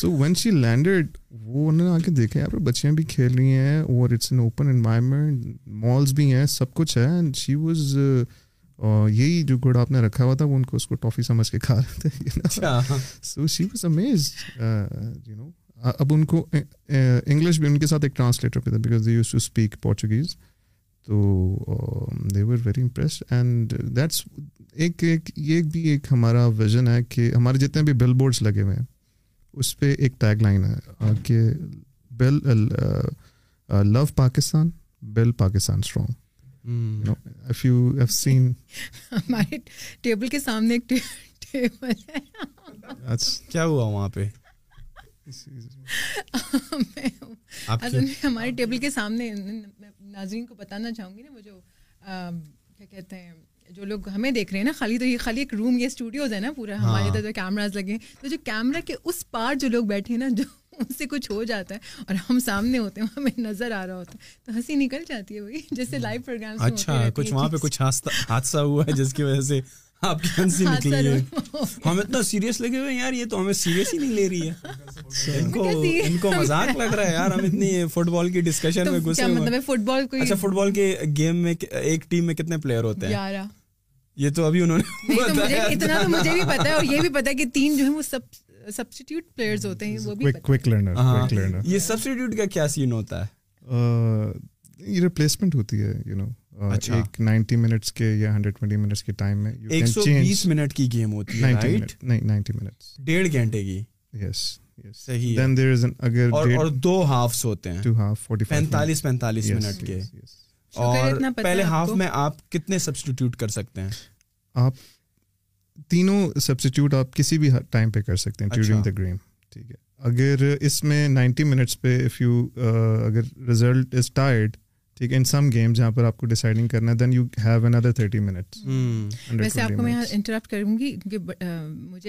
سو وین شی لینڈڈ وہ انہوں نے آ کے دیکھا یہاں پر بچیاں بھی کھیل رہی ہیں اور it's an open environment males بھی ہیں سب کچھ ہے اینڈ شی واز اور یہی جو گڑ آپ نے رکھا ہوا تھا وہ ان کو اس کو ٹافی سمجھ کے کھا رہے تھے so she was amaze you know اب ان کو انگلش بھی ان کے ساتھ ایک ٹرانسلیٹر پہ تھا because they used to speak Portuguese تو they were very impress and that's ایک ایک یہ بھی ایک ہمارا ویژن ہے کہ ہمارے جتنے بھی بل بورڈس لگے ہوئے ہیں اس پہ ایک ٹیگ لائن ہے کہ ball love Pakistan ball Pakistan strong ہمارے ٹیبل کے سامنے ناظرین کو بتانا چاہوں گی نا وہ جو کیا کہتے ہیں جو لوگ ہمیں دیکھ رہے ہیں نا خالی تو یہ خالی ایک روم یہ اسٹوڈیوز ہے نا پورا ہمارے ہاں۔ ادھر جو کیمراز لگے ہیں تو جو کیمرہ کے اس پار جو لوگ بیٹھے ہیں نا جو ان سے کچھ ہو جاتا ہے اور ہم سامنے ہوتے ہیں ہمیں نظر آ رہا ہوتا ہے تو ہنسی نکل جاتی ہے وہی جیسے لائیو ہاں۔ پروگرام اچھا کچھ وہاں پہ کچھ حادثہ ہوا ہے جس کی وجہ سے آپ کی ہنسی نکلی ہے ہم اتنا سیریس لگے ہوئے یار یہ تو ہمیں سیریس ہی نہیں لے رہی ہے ان کو ان کو مزاق لگ رہا ہے یار ہم اتنی فٹ بال کی ڈسکشن میں گھسے ہیں فٹ مطلب بال کوئی اچھا فٹ بال کے گیم میں ایک ٹیم میں کتنے پلیئر ہوتے ہیں یہ تو ابھی انہوں نے اتنا تو مجھے بھی پتا ہے اور یہ بھی پتا ہے کہ تین جو ہیں وہ سب پہلے ہاف میں آپ تینوں سبسٹیوٹ آپ کسی بھی ٹائم پہ کر سکتے مجھے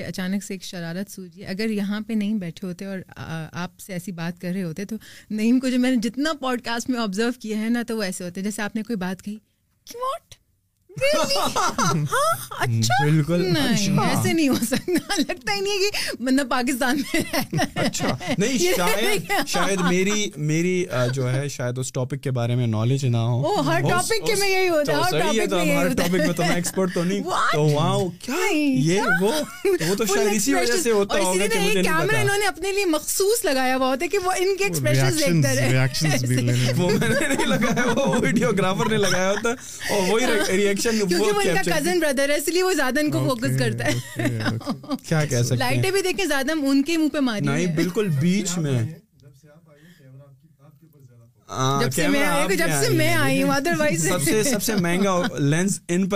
اچانک سے ایک شرارت ہے اگر یہاں پہ نہیں بیٹھے ہوتے اور آپ سے ایسی بات کر رہے ہوتے تو نعیم کو جو میں نے جتنا پوڈ کاسٹ میں آبزرو کیا ہے نا تو وہ ایسے ہوتے جیسے آپ نے کوئی بات کہی واٹ Hmm, بالکل ایسے نہیں ہو سکتا لگتا ہی نہیں کہ مطلب پاکستان میں بارے میں اپنے لیے مخصوص لگایا ہوا ہوتا ہے کہ وہ ان کے وہ لگایا ہوتا ہے بھی میں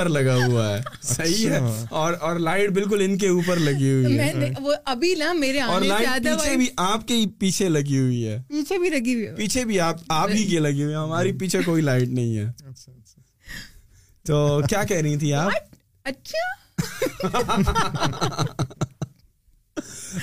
لگا ہوا ہے اچھا۔ صحیح ہے اور لائٹ بالکل ان کے اوپر لگی ہوئی ابھی نا میرے پیچھے لگی ہوئی ہے پیچھے بھی لگی ہوئی پیچھے بھی آپ ہی کے لگی ہوئی ہماری پیچھے کوئی لائٹ نہیں ہے اچھا، اچھا۔ تو کیا کہہ رہی تھی آپ اچھا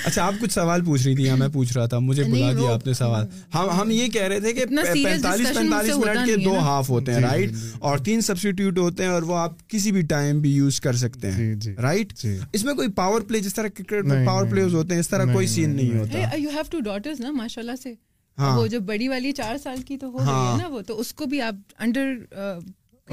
اچھا آپ کچھ سوال پوچھ رہی تھی میں پوچھ رہا تھا مجھے بلا دیا آپ نے سوال ہم ہم یہ کہہ رہے تھے کہ پینتالیس پینتالیس منٹ کے دو ہاف ہوتے ہیں رائٹ جی، جی، جی۔ اور تین سبسٹیوٹ ہوتے ہیں اور وہ آپ کسی بھی ٹائم بھی یوز کر سکتے ہیں رائٹ اس میں کوئی پاور پلے جس طرح کرکٹ میں پاور پلیئرز ہوتے ہیں اس طرح کوئی سین نہیں ہوتا یو ہیو ٹو ڈاٹرز نا ماشاءاللہ سے ہاں۔ وہ جو بڑی والی چار سال کی تو ہو رہی ہے ہاں۔ نا وہ تو اس کو بھی آپ انڈر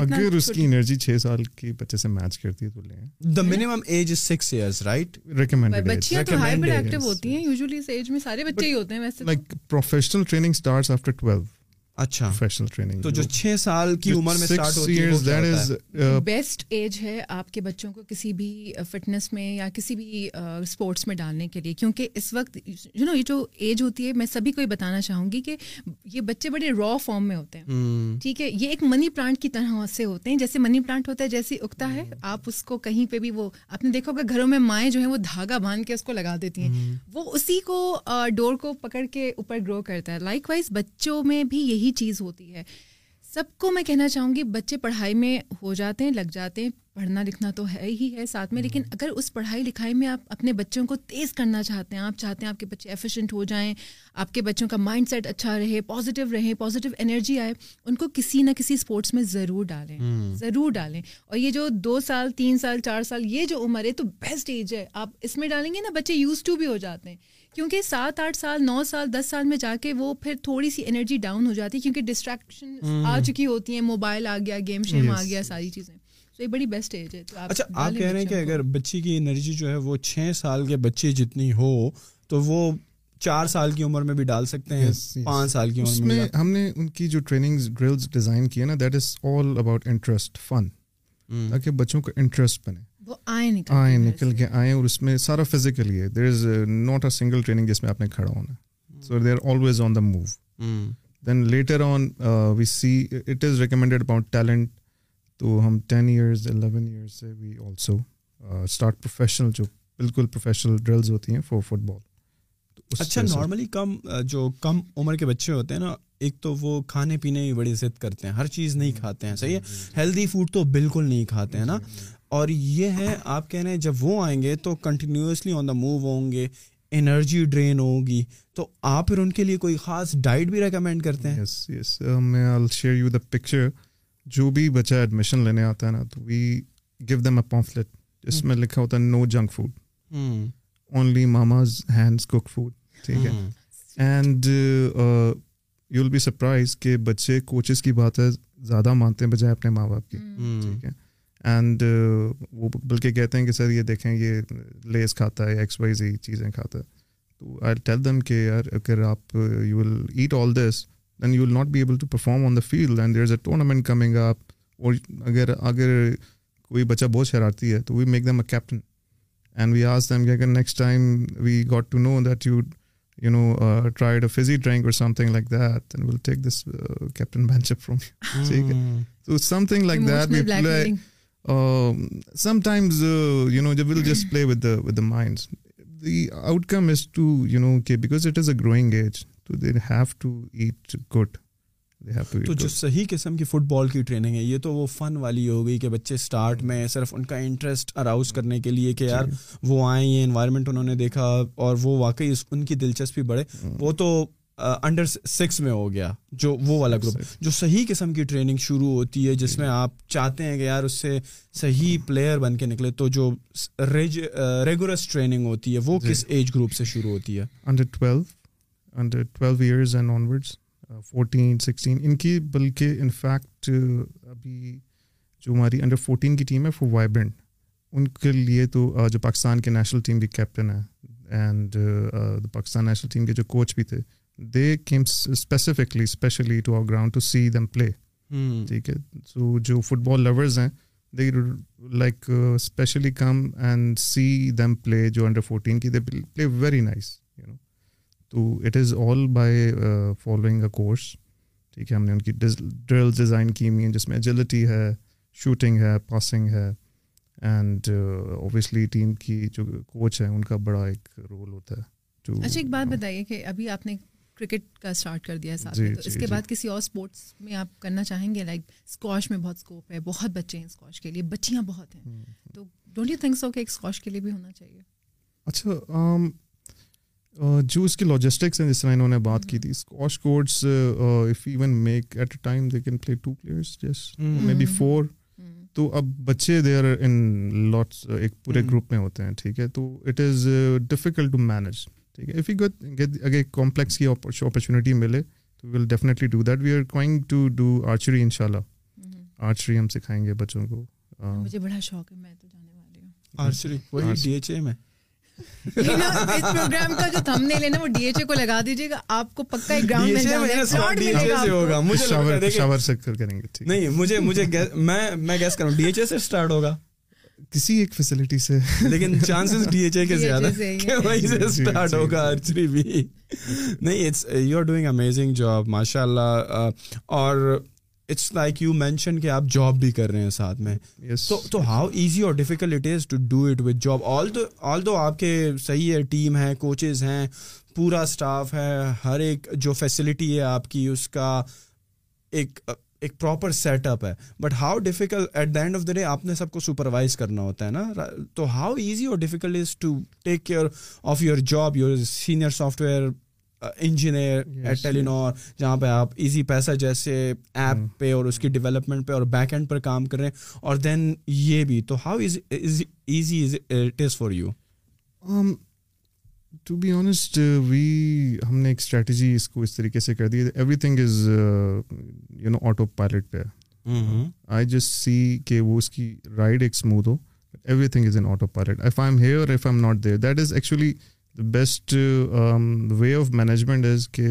اگر اس کی انرجی چھ سال کے بچے سے میچ کرتی ہے تو لیں the minimum age is six years right recommended بچیاں تو ہائپر ایکٹیو ہوتی ہیں یوزولی اس ایج میں سارے بچے ہی ہوتے ہیں ویسے like professional training starts after 12 اچھا ٹریننگ جو چھ سال کی عمر میں بیسٹ ایج uh, ہے آپ کے بچوں کو کسی بھی فٹنس uh, میں یا کسی بھی اسپورٹس uh, میں ڈالنے کے لیے کیونکہ اس وقت یو نو یہ جو ایج ہوتی ہے میں سبھی کو یہ بتانا چاہوں گی کہ یہ بچے بڑے را فارم میں ہوتے ہیں ٹھیک ہے یہ ایک منی پلانٹ کی طرح سے ہوتے ہیں جیسے منی پلانٹ ہوتا ہے جیسے اگتا ہے آپ اس کو کہیں پہ بھی وہ آپ نے دیکھو کہ گھروں میں مائیں جو ہیں وہ دھاگا باندھ کے اس کو لگا دیتی ہیں وہ اسی کو ڈور کو پکڑ کے اوپر گرو کرتا ہے لائک وائز بچوں میں بھی یہی یہی چیز ہوتی ہے سب کو میں کہنا چاہوں گی بچے پڑھائی میں ہو جاتے ہیں لگ جاتے ہیں پڑھنا لکھنا تو ہے ہی ہے ساتھ میں لیکن اگر اس پڑھائی لکھائی میں آپ اپنے بچوں کو تیز کرنا چاہتے ہیں آپ چاہتے ہیں آپ کے بچے ایفیشینٹ ہو جائیں آپ کے بچوں کا مائنڈ سیٹ اچھا رہے پازیٹیو رہے پازیٹیو انرجی آئے ان کو کسی نہ کسی اسپورٹس میں ضرور ڈالیں ضرور ڈالیں اور یہ جو دو سال تین سال چار سال یہ جو عمر ہے تو بیسٹ ایج ہے آپ اس میں ڈالیں گے نا بچے یوز ٹو بھی ہو جاتے ہیں کیونکہ سات آٹھ سال نو سال دس سال میں جا کے وہ پھر تھوڑی سی انرجی ڈاؤن ہو جاتی ہے کیونکہ ڈسٹریکشن آ چکی ہوتی ہیں موبائل آ گیا گیم شیم آ گیا ساری چیزیں تو یہ بڑی بیسٹ ایج ہے اچھا آپ کہہ رہے ہیں کہ اگر بچی کی انرجی جو ہے وہ چھ سال کے بچے جتنی ہو تو وہ چار سال کی عمر میں بھی ڈال سکتے ہیں پانچ سال کی عمر میں ہم نے ان کی جو ٹریننگ ڈرلز ڈیزائن کی ہے نا that is all about interest fun تاکہ بچوں کا انٹرسٹ بنے سارا فزیکلی ہے بچے ہوتے ہیں نا ایک تو وہ کھانے پینے کی بڑی ضد کرتے ہیں ہر چیز نہیں کھاتے ہیں صحیح ہے ہیلدی hmm. فوڈ تو بالکل نہیں کھاتے ہیں نا hmm. اور یہ ہے آپ کہہ رہے ہیں جب وہ آئیں گے تو کنٹینیوسلی آن دا موو ہوں گے انرجی ڈرین ہوگی تو آپ پھر ان کے لیے کوئی خاص ڈائٹ بھی ریکمینڈ کرتے ہیں یس یس میں شیئر یو دا پکچر جو بھی بچہ ایڈمیشن لینے آتا ہے نا تو وی گیو دم اے اس میں لکھا ہوتا ہے no junk food only mama's hands cook food ٹھیک ہے and you will be surprise کہ بچے کوچز کی باتیں زیادہ مانتے ہیں بجائے اپنے ماں باپ کی ٹھیک ہے اینڈ uh, وہ بلکہ کہتے ہیں کہ سر یہ دیکھیں یہ لیس کھاتا ہے ایکس وائی زی چیزیں کھاتا ہے تو آئی ٹیل دم کہ یار اگر آپ you will eat all this then you will not be able to perform on the field and there is a tournament coming آپ اگر اگر کوئی بچہ بہت شرارتی ہے تو we make them a captain and we ask کہ اگر next time we got to know that you you know tried a fizzy drink اور some some thing thing like like that that will take this captain bench up ٹھیک ہے تو some times you know will just play with with the minds the out come is to you know کہ because it is a growing age تو they have to eat good تو جو صحیح قسم کی فٹ بال کی ٹریننگ ہے یہ تو وہ فن والی ہو گئی کہ بچے اسٹارٹ میں صرف ان کا انٹرسٹ اراؤز کرنے کے لیے کہ یار جی۔ وہ آئیں یہ انوائرمنٹ انہوں نے دیکھا اور وہ واقعی ان کی دلچسپی بڑھے وہ تو انڈر سکس میں ہو گیا جو وہ والا گروپ جو صحیح قسم کی ٹریننگ شروع ہوتی ہے جس جی. میں آپ چاہتے ہیں کہ یار اس سے صحیح پلیئر بن کے نکلے تو جو ریگولرس ٹریننگ ہوتی ہے وہ جی. کس ایج گروپ سے شروع ہوتی ہے under twelve under twelve years and onwards fourteen sixteen ان کی بلکہ انفیکٹ ابھی جو ہماری انڈر فورٹین کی ٹیم ہے فور وائبرنٹ ان کے لیے تو جو پاکستان کے نیشنل ٹیم کی کیپٹن ہے اینڈ پاکستان نیشنل ٹیم کے جو کوچ بھی تھے they came specifically specially to our ground to see them play ٹھیک ہے سو جو فٹ بال لورز ہیں they like specially come and see them play جو انڈر فورٹین کی they play very nice you know تو it is all by following a course ٹھیک ہے ہم نے ان کی ڈرل ڈیزائن کی ہوئی ہیں جس میں ایجلٹی ہے شوٹنگ ہے پاسنگ ہے اینڈ اوبیسلی ٹیم کی جو کوچ ہے ان کا بڑا ایک رول ہوتا ہے اچھا ایک بات بتائیے کہ ابھی آپ نے کرکٹ کا اسٹارٹ کر دیا ہے ساتھ جی، میں تو جی، اس کے جی۔ بعد کسی اور اسپورٹس میں آپ کرنا چاہیں گے لائک اسکواش میں بہت اسکوپ ہے بہت بچے ہیں اسکواش کے لیے بچیاں بہت ہیں تو ڈونٹ یو تھنک سو کہ ایک اسکواش کے لیے بھی ہونا چاہیے اچھا جو اس کی لاجسٹکس ہیں جس طرح انہوں نے بات کی تھی squash courts if even make eight a time they can play two players جس مے بی فور تو اب بچے دے آر ان لاٹس ایک پورے گروپ میں ہوتے ہیں ٹھیک ہے تو it is difficult to manage ٹھیک ہے اف یو گیٹ گیٹ اگر کمپلیکس کی اپرچونیٹی ملے تو will definitely do that we are going to do archery ان شاء اللہ آرچری ہم سکھائیں گے بچوں کو مجھے بڑا شوق ہے میں تو جانے والی ہوں آرچری وہی ڈی ایچ اے میں اس پروگرام کا جو تھم نے لینا وہ ڈی ایچ اے کو لگا دیجیے گا آپ کو پکا ایک گراؤنڈ میں ہوگا مجھے شاور سے کریں گے نہیں مجھے مجھے میں میں گیس کر ڈی ایچ اے سے اسٹارٹ ہوگا کسی ایک فیسلٹی سے لیکن چانسز ڈی ایچ اے کے زیادہ کہ وہیں سے سٹارٹ جی، جی، جی، ہوگا آرچری بھی نہیں it's you are doing amazing job ماشاء اللہ اور اٹس لائک یو مینشن کہ آپ جاب بھی کر رہے ہیں ساتھ میں تو ہاؤ ایزی اور difficult it is to do it with job although although آپ کے صحیح ہے ٹیم ہے کوچز ہیں پورا اسٹاف ہے ہر ایک جو فیسلٹی ہے آپ کی اس کا ایک ایک پراپر سیٹ اپ ہے but how difficult at the end of the day آپ نے سب کو سپروائز کرنا ہوتا ہے نا تو ہاؤ ایزی اور difficult is to take care of your job your senior software engineer at Telenor جہاں پہ آپ ایزی پیسہ جیسے ایپ ہاں۔ پہ اور اس کی ڈیولپمنٹ پہ اور بیک اینڈ پر کام کر رہے ہیں اور دین یہ بھی تو how easy it is for you to be honest we ہم نے ایک اسٹریٹجی اس کو اس طریقے سے کر دی everything is you know autopilot پہ آئی جسٹ سی کہ وہ اس کی رائڈ ایک smooth who everything is in autopilot if I am here if I am not there that is actually the best way of management is کہ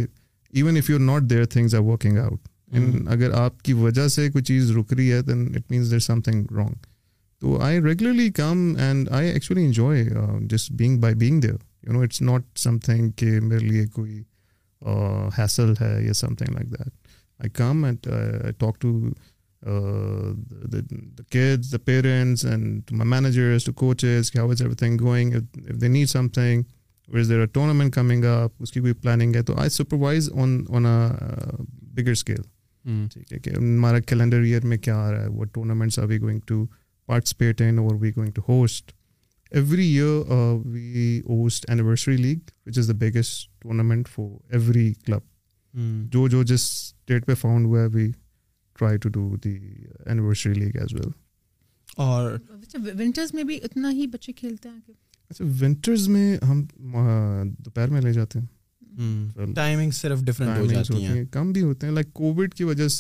even if you are not there things are working out in اگر آپ کی وجہ سے کوئی چیز رک رہی ہے then it means there something wrong تو I regularly come and I actually enjoy just being by being there you know it's not something کہ میرے لیے کوئی ہیسل ہے یا something like that I come and talk to the parents and my managers to coaches کہ how is everything going they need something there ways tournament coming up اس کی کوئی پلاننگ ہے تو آئی سپروائز آن آن اے بگر اسکیل ٹھیک ہے کہ ہمارا کیلنڈر ایئر میں کیا آ رہا ہے وہ tournaments are we going to participate in اور وی گوئنگ ٹو ہوسٹ اور اچھا ونٹرز میں ہم ہیں کم بھی ہوتے ہیں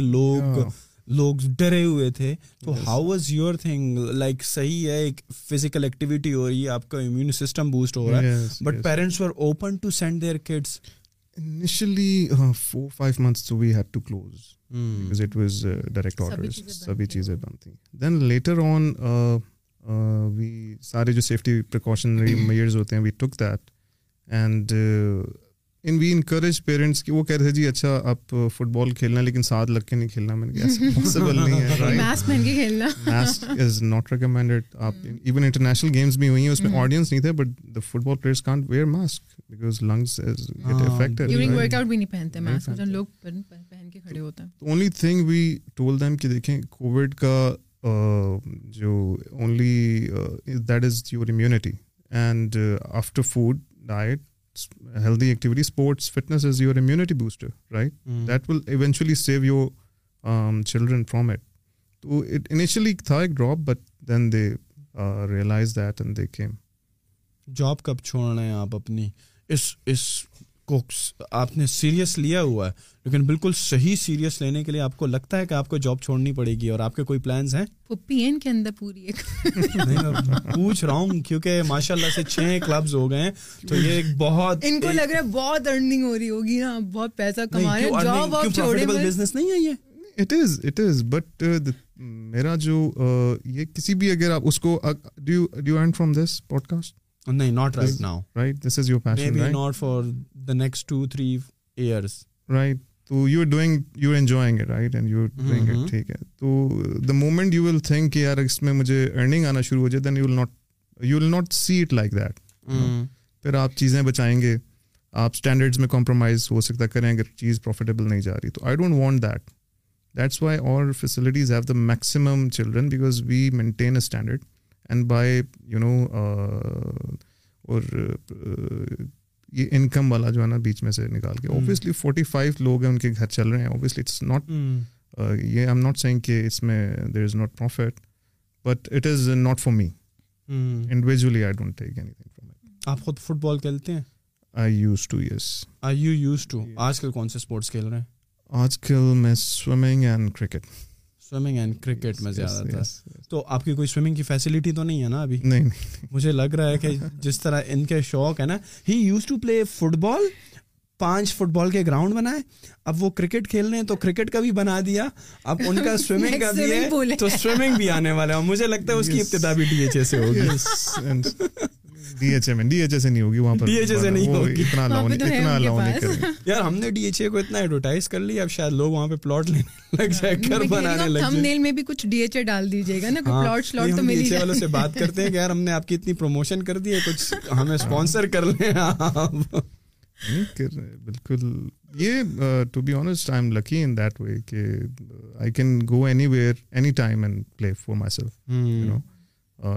لوگ لوگ ڈرے ہوئے تھے تو how was your thing like صحیح ہے ایک فزیکل ایکٹیویٹی ہو رہی ہے آپ کا امیون سسٹم بوسٹ ہو رہا ہے but parents for open to send their kids initially four five months to we had to close because it was direct order سبھی چیزیں بند تھیں دین لیٹر آن وی سارے جو سیفٹی پریکاشنری میئرز ہوتے ہیں we took that and in we encourage parents کی وہ کہہ رہے تھے جی اچھا آپ فٹ بال کھیلنا لیکن ساتھ لگ کے نہیں کھیلنا میں نے پاسبل نہیں ہے پہن کے کھیلنا از ناٹ ریکمینڈڈ آپ ایون انٹرنیشنل گیمز بھی ہوئی ہیں اس میں آڈینس hmm. نہیں تھے but the football can't wear mask mask because is get affected during workout بھی نہیں پہنتے لوگ پہن کے کھڑے ہوتے ہیں اونلی تھنگ وی کہ دیکھیں کووڈ کا جو only that is your immunity and after food diet healthy activity sports fitness is your immunity booster right that will eventually save your children from it تو اٹ انیشلی تھا ایک drop but then they realize that and they came job کب چھوڑ رہے ہیں آپ اپنی اس اس کو آپ نے سیریس لیا ہوا ہے لیکن بالکل صحیح سیریس لینے کے لیے آپ کو لگتا ہے کہ آپ کو جاب چھوڑنی پڑے گی اور آپ کے کوئی پلانز ہیں پی این کے اندر پوری پوچھ رہا ہوں کیونکہ ماشاء اللہ سے چھ کلبز ہو گئے ہیں تو یہ ایک بہت ان کو لگ رہا ہے بہت ارننگ ہو رہی ہوگی نا بہت پیسہ کما رہے ہیں جاب آپ چھوڑے بزنس نہیں ہے یہ it is it is but میرا جو uh, یہ کسی بھی اگر آپ اس کو do you earn from this podcast پھر آپ چیزیں بچائیں گے آپ میں کمپرومائز ہو سکتا کریں اگر چیز پروفیٹیبل نہیں جا رہی تو I don't want that that's why facilities have the children maintain a standard and by you know اور uh, یہ انکم والا جو ہے نا بیچ میں سے نکال کے اوبیسلی فورٹی فائیو لوگ ہیں ان کے گھر چل رہے ہیں اوبیسلی اٹس ناٹ ناٹ یہ آئی ایم سینگ کہ اس میں there is not profit but it is not for me individually آپ خود فٹ بال کھیلتے ہیں I I use use to to yes you آج کل کون سے اسپورٹس کھیل رہے ہیں آج کل میں swimming and cricket swimming and cricket میں زیادہ تھا تو آپ کی کوئی سوئمنگ کی فیسلٹی تو نہیں ہے نا ابھی نہیں مجھے لگ رہا ہے کہ جس طرح ان کے شوق ہے نا he used to play football پانچ فٹ بال کے گراؤنڈ بنائے اب وہ کرکٹ کھیل رہے ہیں تو کرکٹ کا بھی بنا دیا اب ان کا سوئمنگ کا بھی ہے تو سوئمنگ بھی آنے والا ہے مجھے لگتا ہے اس کی ابتدا بھی ڈی ایچ اے سے ہوگی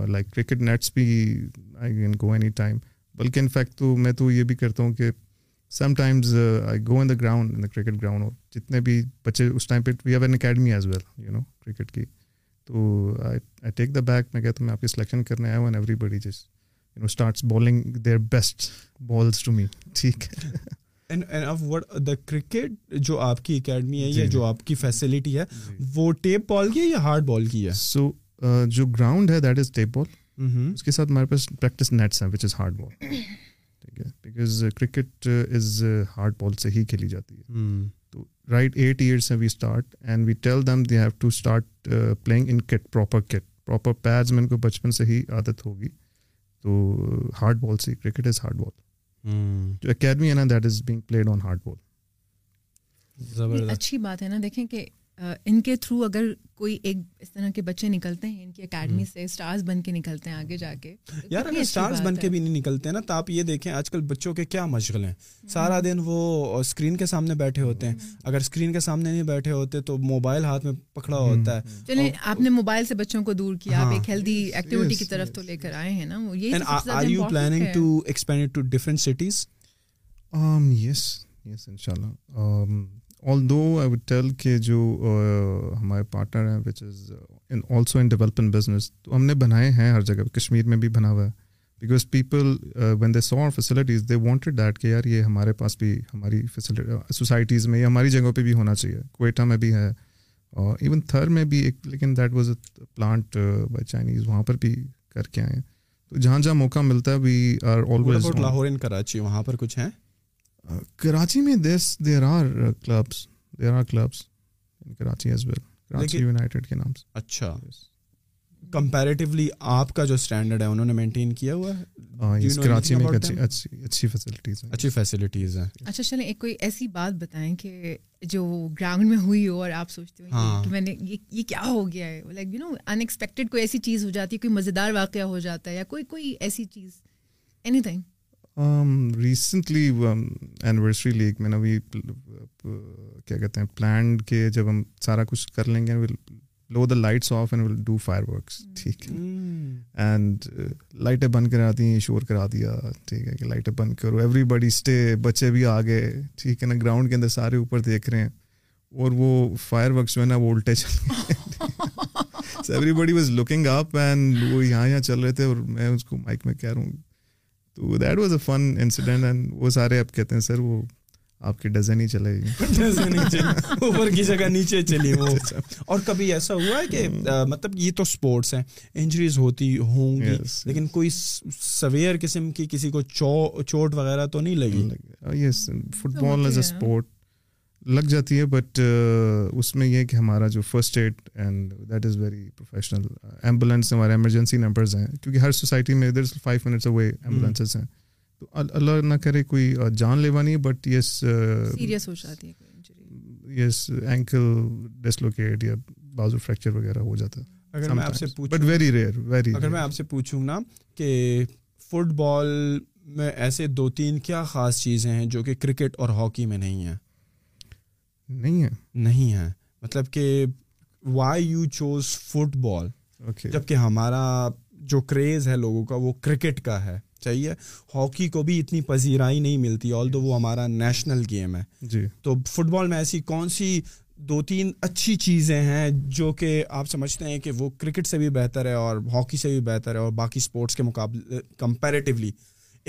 لائک کرکٹ نیٹس بھی I can go any time بلکہ ان فیکٹ تو میں تو یہ بھی کرتا ہوں کہ sometimes I go in the ground in the cricket ground اور جتنے بھی بچے اس ٹائم پہ we have an academy as well you know cricket کی تو آئی ٹیک دا بیک میں کہتا ہوں میں آپ کی سلیکشن کرنے آیا ہوں ایوری بڈی جس you know starts bowling their best balls to me ٹھیک ہے کرکٹ جو آپ کی اکیڈمی ہے یا جی. جو آپ کی فیسلٹی ہے جی. وہ ٹیپ بال کی ہے یا ہارڈ بال کی ہے سو uh, جو گراؤنڈ ہے that is tape ball Mm-hmm. اس کے ساتھ ہمارے پاس پریکٹس نیٹس ہیں وچ از ہارڈ بال ٹھیک ہے because cricket is hard ball سے ہی کھیلی جاتی ہے mm. تو رائٹ ایٹ ایئرس ہیں we start and we tell them they have to start playing in kit proper kit proper pads میں ان کو بچپن سے ہی عادت ہوگی تو ہارڈ uh, بال سے کرکٹ از ہارڈ بال جو اکیڈمی ہے نا that is being played on hard ball اچھی بات ہے نا دیکھیں کہ ان کے تھرو اگر کوئی ایک اس طرح کے بچے نکلتے ہیں ان کی اکیڈمی سے اسٹارز بن کے نکلتے ہیں آگے جا کے یار اگر اسٹارز بن کے بھی نہیں نکلتے ہیں نا تو آپ یہ دیکھیں آج کل بچوں کے کیا مشغل ہیں سارا دن وہ اسکرین کے سامنے بیٹھے ہوتے ہیں اگر اسکرین کے سامنے نہیں بیٹھے ہوتے تو موبائل ہاتھ میں پکڑا ہوتا ہے چلیں آپ نے موبائل سے بچوں کو دور کیا آپ ہاں۔ ایک ہیلدی ایکٹیویٹی کی طرف تو لے کر آئے ہیں نا یہ are you planning to expand to different cities yes yes ان شاء اللہ although I would tell کہ جو ہمارے پارٹنر ہیں which is also in developing business تو ہم نے بنائے ہیں ہر جگہ کشمیر میں بھی بنا ہوا ہے because people when they saw facilities they wanted that کہ یار یہ ہمارے پاس بھی ہماری سوسائٹیز میں یا ہماری جگہوں پہ بھی ہونا چاہیے کوئٹہ میں بھی ہے اور ایون تھر میں بھی ایک لیکن that was a plant by Chinese وہاں پر بھی کر کے آئے ہیں تو جہاں جہاں موقع ملتا ہے we are always Lahore in Karachi وہاں پر کچھ ہیں کراچی میں this there are clubs there are clubs Karachi as well Karachi united کے نام سے اچھا کمپیریٹیولی آپ کا جو اسٹینڈرڈ ہے انہوں نے مینٹین کیا ہوا ہے کراچی میں اچھی فیسلٹیز ہیں اچھی فیسلٹیز ہیں اچھا چلیں ایک کوئی ایسی بات بتائیں کہ جو گراؤنڈ میں ہوئی ہو اور آپ سوچتے ہو کہ ہاں۔ میں نے یہ کیا ہو گیا ہے like you know unexpected کوئی ایسی چیز ہو جاتی ہے کوئی مزیدار واقعہ ہو جاتا ہے یا کوئی کوئی ایسی چیز anything recently anniversary league میں نے ابھی uh, کیا کہتے ہیں پلانڈ کے جب ہم سارا کچھ کر لیں گے low the lights off and will do fireworks ٹھیک ہے اینڈ لائٹیں uh, بند کرا دیں شور کرا دیا ٹھیک ہے کہ لائٹیں بند کرو ایوری بڈی اسٹے بچے بھی آ گئے ٹھیک ہے نا گراؤنڈ کے اندر سارے اوپر دیکھ رہے ہیں اور وہ فائر ورکس جو ہے نا وہ الٹے چل رہے everybody was looking up and وہ یہاں یہاں چل رہے تھے اور میں اس کو مائک میں کہہ رہا ہوں that was a fun incident and وہ سارے اب کہتے ہیں سر وہ آپ کی ڈزن ہی چلے گی اوپر کی جگہ نیچے چلی وہ اور کبھی ایسا ہوا ہے کہ مطلب یہ تو اسپورٹس ہیں انجریز ہوتی ہوں گی لیکن کوئی سویر قسم کی کسی کو چوٹ وغیرہ تو نہیں لگی yes football is a sport لگ جاتی ہے بٹ اس میں یہ کہ ہمارا جو first aid and that is very professional ambulance ہمارے ایمرجنسی نمبرز ہیں کیونکہ ہر سوسائٹی میں ادھر فائیو منٹس اوے ایمبولینسز ہیں تو اللہ نہ کرے کوئی جان لیوا نہیں but yes yes ankle dislocate یا بازو فریکچر وغیرہ ہو جاتا ہے بٹ ویری ریئر ویری اگر میں آپ سے پوچھوں نا کہ فٹ بال میں ایسے دو تین کیا خاص چیزیں ہیں جو کہ کرکٹ اور ہاکی میں نہیں ہیں نہیں ہے نہیں ہے مطلب کہ why you choose football okay جب کہ ہمارا جو کریز ہے لوگوں کا وہ کرکٹ کا ہے چاہیے ہاکی کو بھی اتنی پذیرائی نہیں ملتی آل دو وہ ہمارا نیشنل گیم ہے جی تو فٹ بال میں ایسی کون سی دو تین اچھی چیزیں ہیں جو کہ آپ سمجھتے ہیں کہ وہ کرکٹ سے بھی بہتر ہے اور ہاکی سے بھی بہتر ہے اور باقی اسپورٹس کے مقابلے کمپیریٹیولی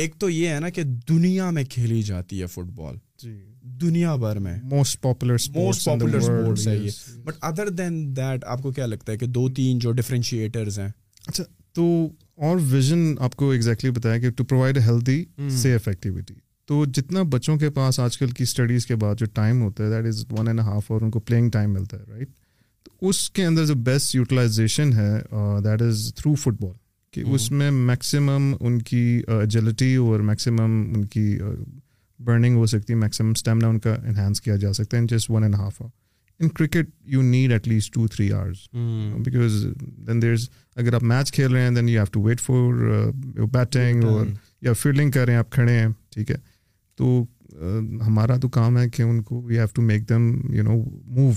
ایک تو یہ ہے نا کہ دنیا میں کھیلی جاتی ہے فٹ بال جی دنیا بھر میں most popular most popular sports ہے یہ بٹ ادر دین دیٹ آپ کو کیا لگتا ہے کہ دو تین جو ڈفرینشیٹرز ہیں اچھا تو اور ویژن آپ کو ایگزیکٹلی بتایا کہ to provide healthy safe activity تو جتنا بچوں کے پاس آج کل کی اسٹڈیز کے بعد جو ٹائم ہوتا ہے that is one and half اور ان کو پلینگ ٹائم ملتا ہے رائٹ تو اس کے اندر جو بیسٹ یوٹیلائزیشن ہے that is through football کہ hmm. اس میں میکسیمم ان کی ایجلٹی اور میکسیمم ان کی برننگ ہو سکتی ہے میکسیمم اسٹیمنا ان کا انہینس کیا جا سکتا ہے in just one and half hour in cricket you need at least two three hours because then there is اگر آپ میچ کھیل رہے ہیں then you have to wait for batting اور یا فیلڈنگ کر رہے ہیں آپ کھڑے ہیں ٹھیک ہے تو uh, ہمارا تو کام ہے کہ ان کو we have to make them you know move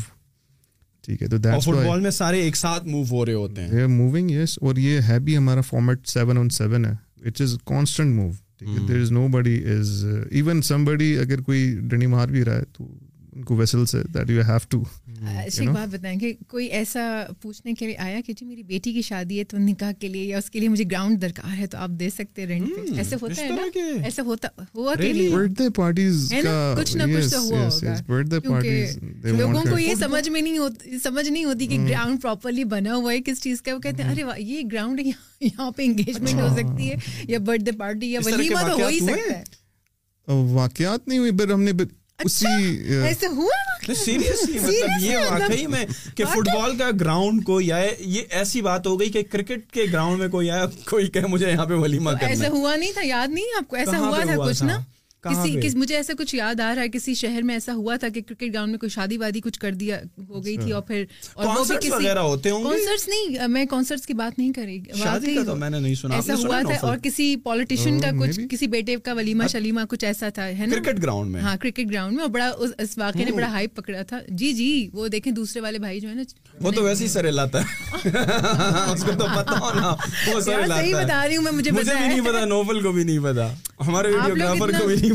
ٹھیک ہے تو دیٹ فٹ بال میں سارے ایک ساتھ موو ہو رہے ہوتے ہیں موونگ یس اور یہ ہے بھی ہمارا فارمیٹ سیون آن سیون ہے اٹ از کانسٹنٹ موو ٹھیک ہے there is nobody is even somebody اگر کوئی ڈنڈی مار بھی رہا ہے تو ان کو ویسلس ہے دیٹ یو ہیو ٹو شیخ بات بتائیں کہ کوئی ایسا پوچھنے کے لیے آیا کہ جی میری بیٹی کی شادی ہے تو نکاح کے لیے یا اس کے لیے مجھے گراؤنڈ درکار ہے تو آپ دے سکتے رینٹ پہ ایسے ہوتا ہے نا ایسا ہوتا ہوا کہ برتھ ڈے پارٹیز کچھ نہ کچھ تو ہوا ہوگا لوگوں کو یہ سمجھ میں نہیں ہوتی سمجھ نہیں ہوتی کہ گراؤنڈ پراپرلی بنا ہوا ہے کس چیز کا وہ کہتے ہیں ارے یہ گراؤنڈ یہاں پہ انگیجمنٹ ہو سکتی ہے یا برتھ ڈے پارٹی یا ولیمہ تو ہو ہی سکتا ہے واقعات نہیں ہوئی بٹ ہم نے سیریسلی اچھا، مطلب یہ واقعی مطلب میں کہ فٹ بال کا گراؤنڈ کوئی آئے یہ ایسی بات ہو گئی کہ کرکٹ کے گراؤنڈ میں کوئی آئے کوئی کہ مجھے یہاں پہ ولیمہ ایسا ہوا نہیں تھا یاد نہیں آپ کو ایسا ہوا تھا کچھ نا کسی کس مجھے ایسا کچھ یاد آ رہا ہے کسی شہر میں ایسا ہوا تھا کہ کرکٹ گراؤنڈ میں کوئی شادی وادی کچھ کر دیا ہو گئی تھی اچھا۔ اور پھر اور وہ بھی کسی کانسرٹس نہیں میں کانسرٹس کی بات نہیں کر رہی شادی کا تو میں نے نہیں سنا ایسا ہوا تھا اور کسی پالیٹیشین oh, کا کچھ کسی بیٹے کا ولیمہ اچھا۔ شلیمہ کچھ ایسا تھا ہے نا کرکٹ گراؤنڈ میں ہاں کرکٹ گراؤنڈ میں اور بڑا اس واقعے نے oh. بڑا ہائپ پکڑا تھا جی جی وہ دیکھیں دوسرے والے بھائی جو ہے نا وہ تو ویسے ہی سر ہلاتا ہے اس کو تو پتہ ہونا وہ سر ہلاتا ہے صحیح بتا رہی ہوں میں مجھے پتہ ہے مجھے نہیں پتہ نوبل کو بھی نہیں پتہ ہمارے ویڈیو گرافر کو بھی نہیں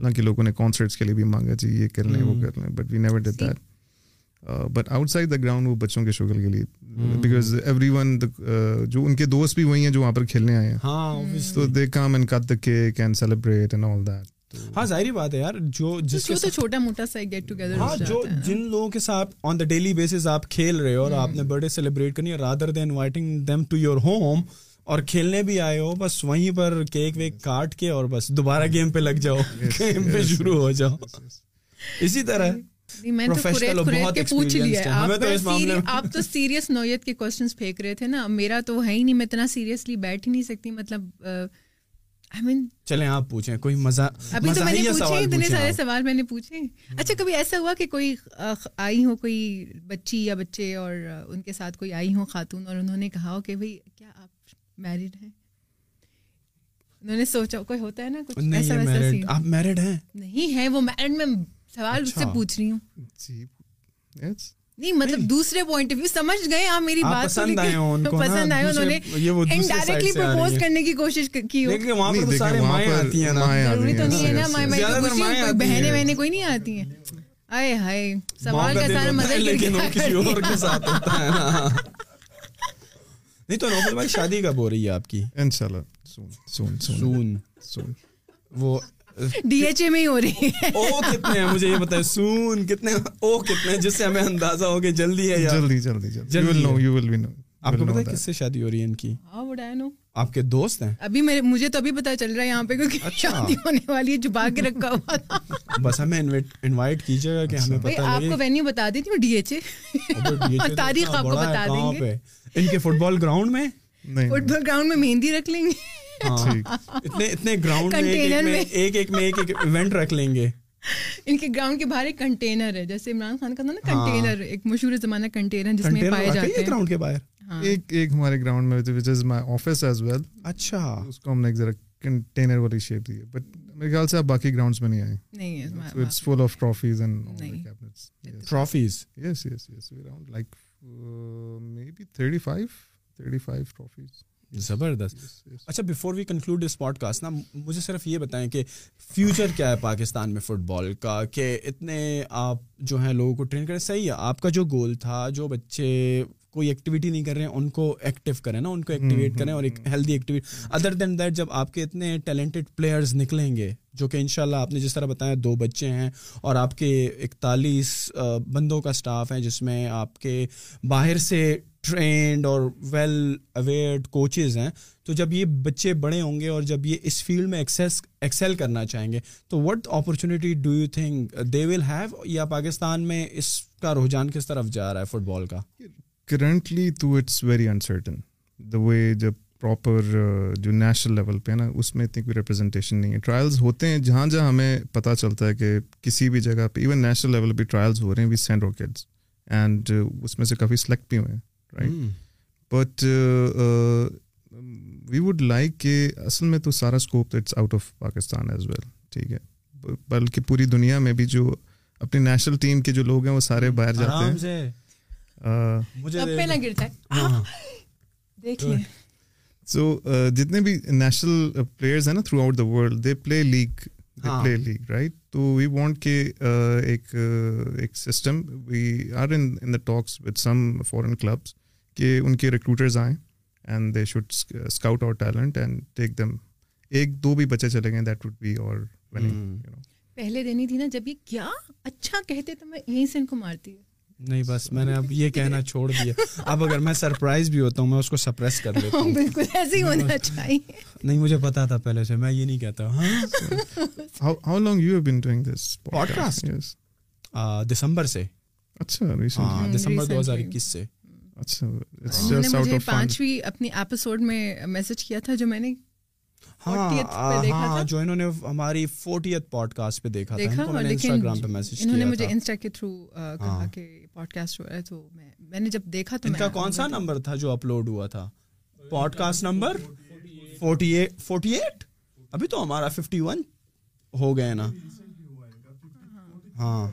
نہ کہ لوگوں نے کانسرٹس کے لیے بھی مانگا جی یہ کر لیں وہ hmm. کر لیں but we never did that but outside the ground وہ بچوں کے شوگر کے لیے بیکاز ایوری ون جو ان کے دوست بھی وہی ہیں جو وہاں پر کھیلنے آئے ہیں ہاں، تو they come in cut the cake and celebrate and all that ہاں ظاہری بات ہے یار جو جس سے چھوٹا موٹا سا گیٹ ٹوگیدر ہاں جو جن لوگوں کے ساتھ آن دا ڈیلی بیسس آپ کھیل رہے ہو اور آپ نے برتھ ڈے سیلیبریٹ کرنی ہے rather than inviting them to your home اور کھیلنے بھی آئے ہو بس وہیں پر کیک ویک کاٹ کے اور بس دوبارہ گیم پہ لگ جاؤ گیم پہ شروع ہو جاؤ اسی طرح جی، جی، آپ تو سیریس نوعیت کے کوشچن پھینک رہے تھے نا میرا تو ہے ہی نہیں میں اتنا سیریسلی بیٹھ ہی نہیں سکتی مطلب چلیں آپ پوچھیں کوئی مزہ ابھی تو میں نے پوچھے اتنے سارے سوال میں نے پوچھے اچھا کبھی ایسا ہوا کہ کوئی آئی ہو کوئی بچی یا بچے اور ان کے ساتھ کوئی آئی ہو خاتون اور انہوں نے کہا ہو کہ بھائی کیا آپ میرڈ ہیں انہوں نے سوچا کوئی ہوتا ہے نا کچھ ایسا ویسا سین آپ میرڈ ہیں نہیں ہے وہ میرڈ میں سوال اس سے پوچھ رہی ہوں جی نہیں مطلب دوسرے پوائنٹ آف ویو سمجھ گئے آپ میری بات پسند آئے پسند آئے انہوں نے انڈائریکٹلی پرپوز کرنے کی کوشش کی وہاں پر سارے مائیں آتی ہیں ضروری تو نہیں ہے نا مائیں مائیں کوئی خوشی کوئی بہنے بہنے کوئی نہیں آتی ہیں آئے ہائے سوال کا سارا مزہ کسی اور کے ساتھ ہوتا ہے نا نہیں تو بھائی شادی کب ہو رہی ہے آپ کی ان شاء اللہ سون سون وہ ڈی ایچ اے میں ہی ہو رہی ہے مجھے یہ بتائیں سون کتنے جس سے ہمیں اندازہ کہ جلدی جلدی ہے کس سے شادی ہو رہی ہے ہاں، آپ کے دوست ہیں ابھی میرے مجھے تو ابھی پتا چل رہا ہے یہاں پہ کیونکہ اچھا۔ شادی ہونے والی ہے چھپا کے رکھا ہوا بس ہمیں انوائٹ کیجیے گا کہ ہمیں اچھا۔ پتا آپ کو وینیو بتا دیتی ہوں ڈی ایچ اے تاریخ آپ کو بتا دیں گے ان کے فٹ بال گراؤنڈ میں فٹ بال گراؤنڈ میں مہندی رکھ لیں گے ہاں۔ اتنے اتنے گراؤنڈ میں ایک ایک میں ایک ایک ایونٹ رکھ لیں گے ان کے گراؤنڈ کے باہر ایک کنٹینر ہے جیسے عمران خان کا تھا نا کنٹینر ہاں۔ ایک مشہور زمانہ کنٹینر جس میں پائے جاتے ہیں گراؤنڈ کے باہر زبردست ہاں۔ اچھا before we conclude us cast نا مجھے صرف یہ بتائیں کہ فیوچر کیا ہے پاکستان میں فٹ بال کا کہ اتنے آپ جو ہیں لوگوں کو ٹرین کریں صحیح ہے آپ کا جو گول تھا جو بچے کوئی ایکٹیویٹی نہیں کر رہے ہیں ان کو ایکٹیو کریں نا ان کو ایکٹیویٹ کریں اور ایک healthy activity other than that جب آپ کے اتنے ٹیلنٹڈ پلیئرز نکلیں گے جو کہ ان شاء اللہ آپ نے جس طرح بتایا دو بچے ہیں اور آپ کے اکتالیس بندوں کا اسٹاف ہے جس میں آپ کے باہر سے ٹرینڈ اور ویل اویئرڈ کوچز ہیں تو جب یہ بچے بڑے ہوں گے اور جب یہ اس فیلڈ میں ایکسیس ایکسیل کرنا چاہیں گے تو what opportunity do you think they will have یا پاکستان میں اس کا رجحان کس طرف جا رہا ہے فٹ بال کا کرنٹلی تو it's very uncertain the way جب پراپر جو نیشنل لیول پہ ہے نا اس میں اتنی کوئی ریپرزنٹیشن نہیں ہے ٹرائلز ہوتے ہیں جہاں جہاں ہمیں پتہ چلتا ہے کہ کسی بھی جگہ پہ ایون نیشنل لیول پہ ٹرائلز ہو رہے ہیں وی سینڈ اینڈ اس میں سے کافی سلیکٹ بھی ہوئے ہیں بٹ وی ووڈ لائک کہ اصل میں تو سارا scope it's out of Pakistan as well ٹھیک ہے بلکہ پوری دنیا میں بھی جو اپنی نیشنل ٹیم کے جو لوگ ہیں وہ سارے باہر جاتے ہیں ہاں۔ ہاں۔ سو جتنے بھی نیشنل پلیئرز ہیں نا throughout the world they play league play league right تو وی وانٹ کے ایک ایک system we are in in the talks with some foreign clubs کہ ان کے ریکروٹرز آئیں and they should scout our talent and take them ایک دو بھی بچے چلے گئے دیٹ وڈ بی اور پہلے دینی تھی نا جب یہ کیا اچھا کہتے تو میں یہیں سے ان کو مارتی ہوں نہیں بس میں نے اب یہ کہنا چھوڑ دیا اب اگر میں سرپرائز بھی ہوتا ہوں میں اس کو سپریس کر لیتا ہوں بالکل ایسے ہی ہونا چاہیے نہیں مجھے پتا تھا پہلے سے میں یہ نہیں کہتا ہاں how long you have been doing this podcast yes ا دسمبر سے اچھا ریسنٹلی ہاں دسمبر 2021 سے اچھا اٹس جسٹ آؤٹ اف پانچویں اپنی ایپیسوڈ میں میسج کیا تھا جو میں نے ہاں، ہاں، جو انہوں نے ہماری فورٹی پوڈ کاسٹ پہ دیکھا تھا انسٹاگرام پہ میسج انہوں نے مجھے انسٹا کے تھرو کہا ہاں۔ کہ پوڈ کاسٹ ہو رہا ہے تو میں میں نے جب دیکھا تو ان کا کون سا نمبر تھا جو اپلوڈ ہوا تھا podcast number forty eight forty eight ابھی تو ہمارا ففٹی ون ہو گئے نا ہاں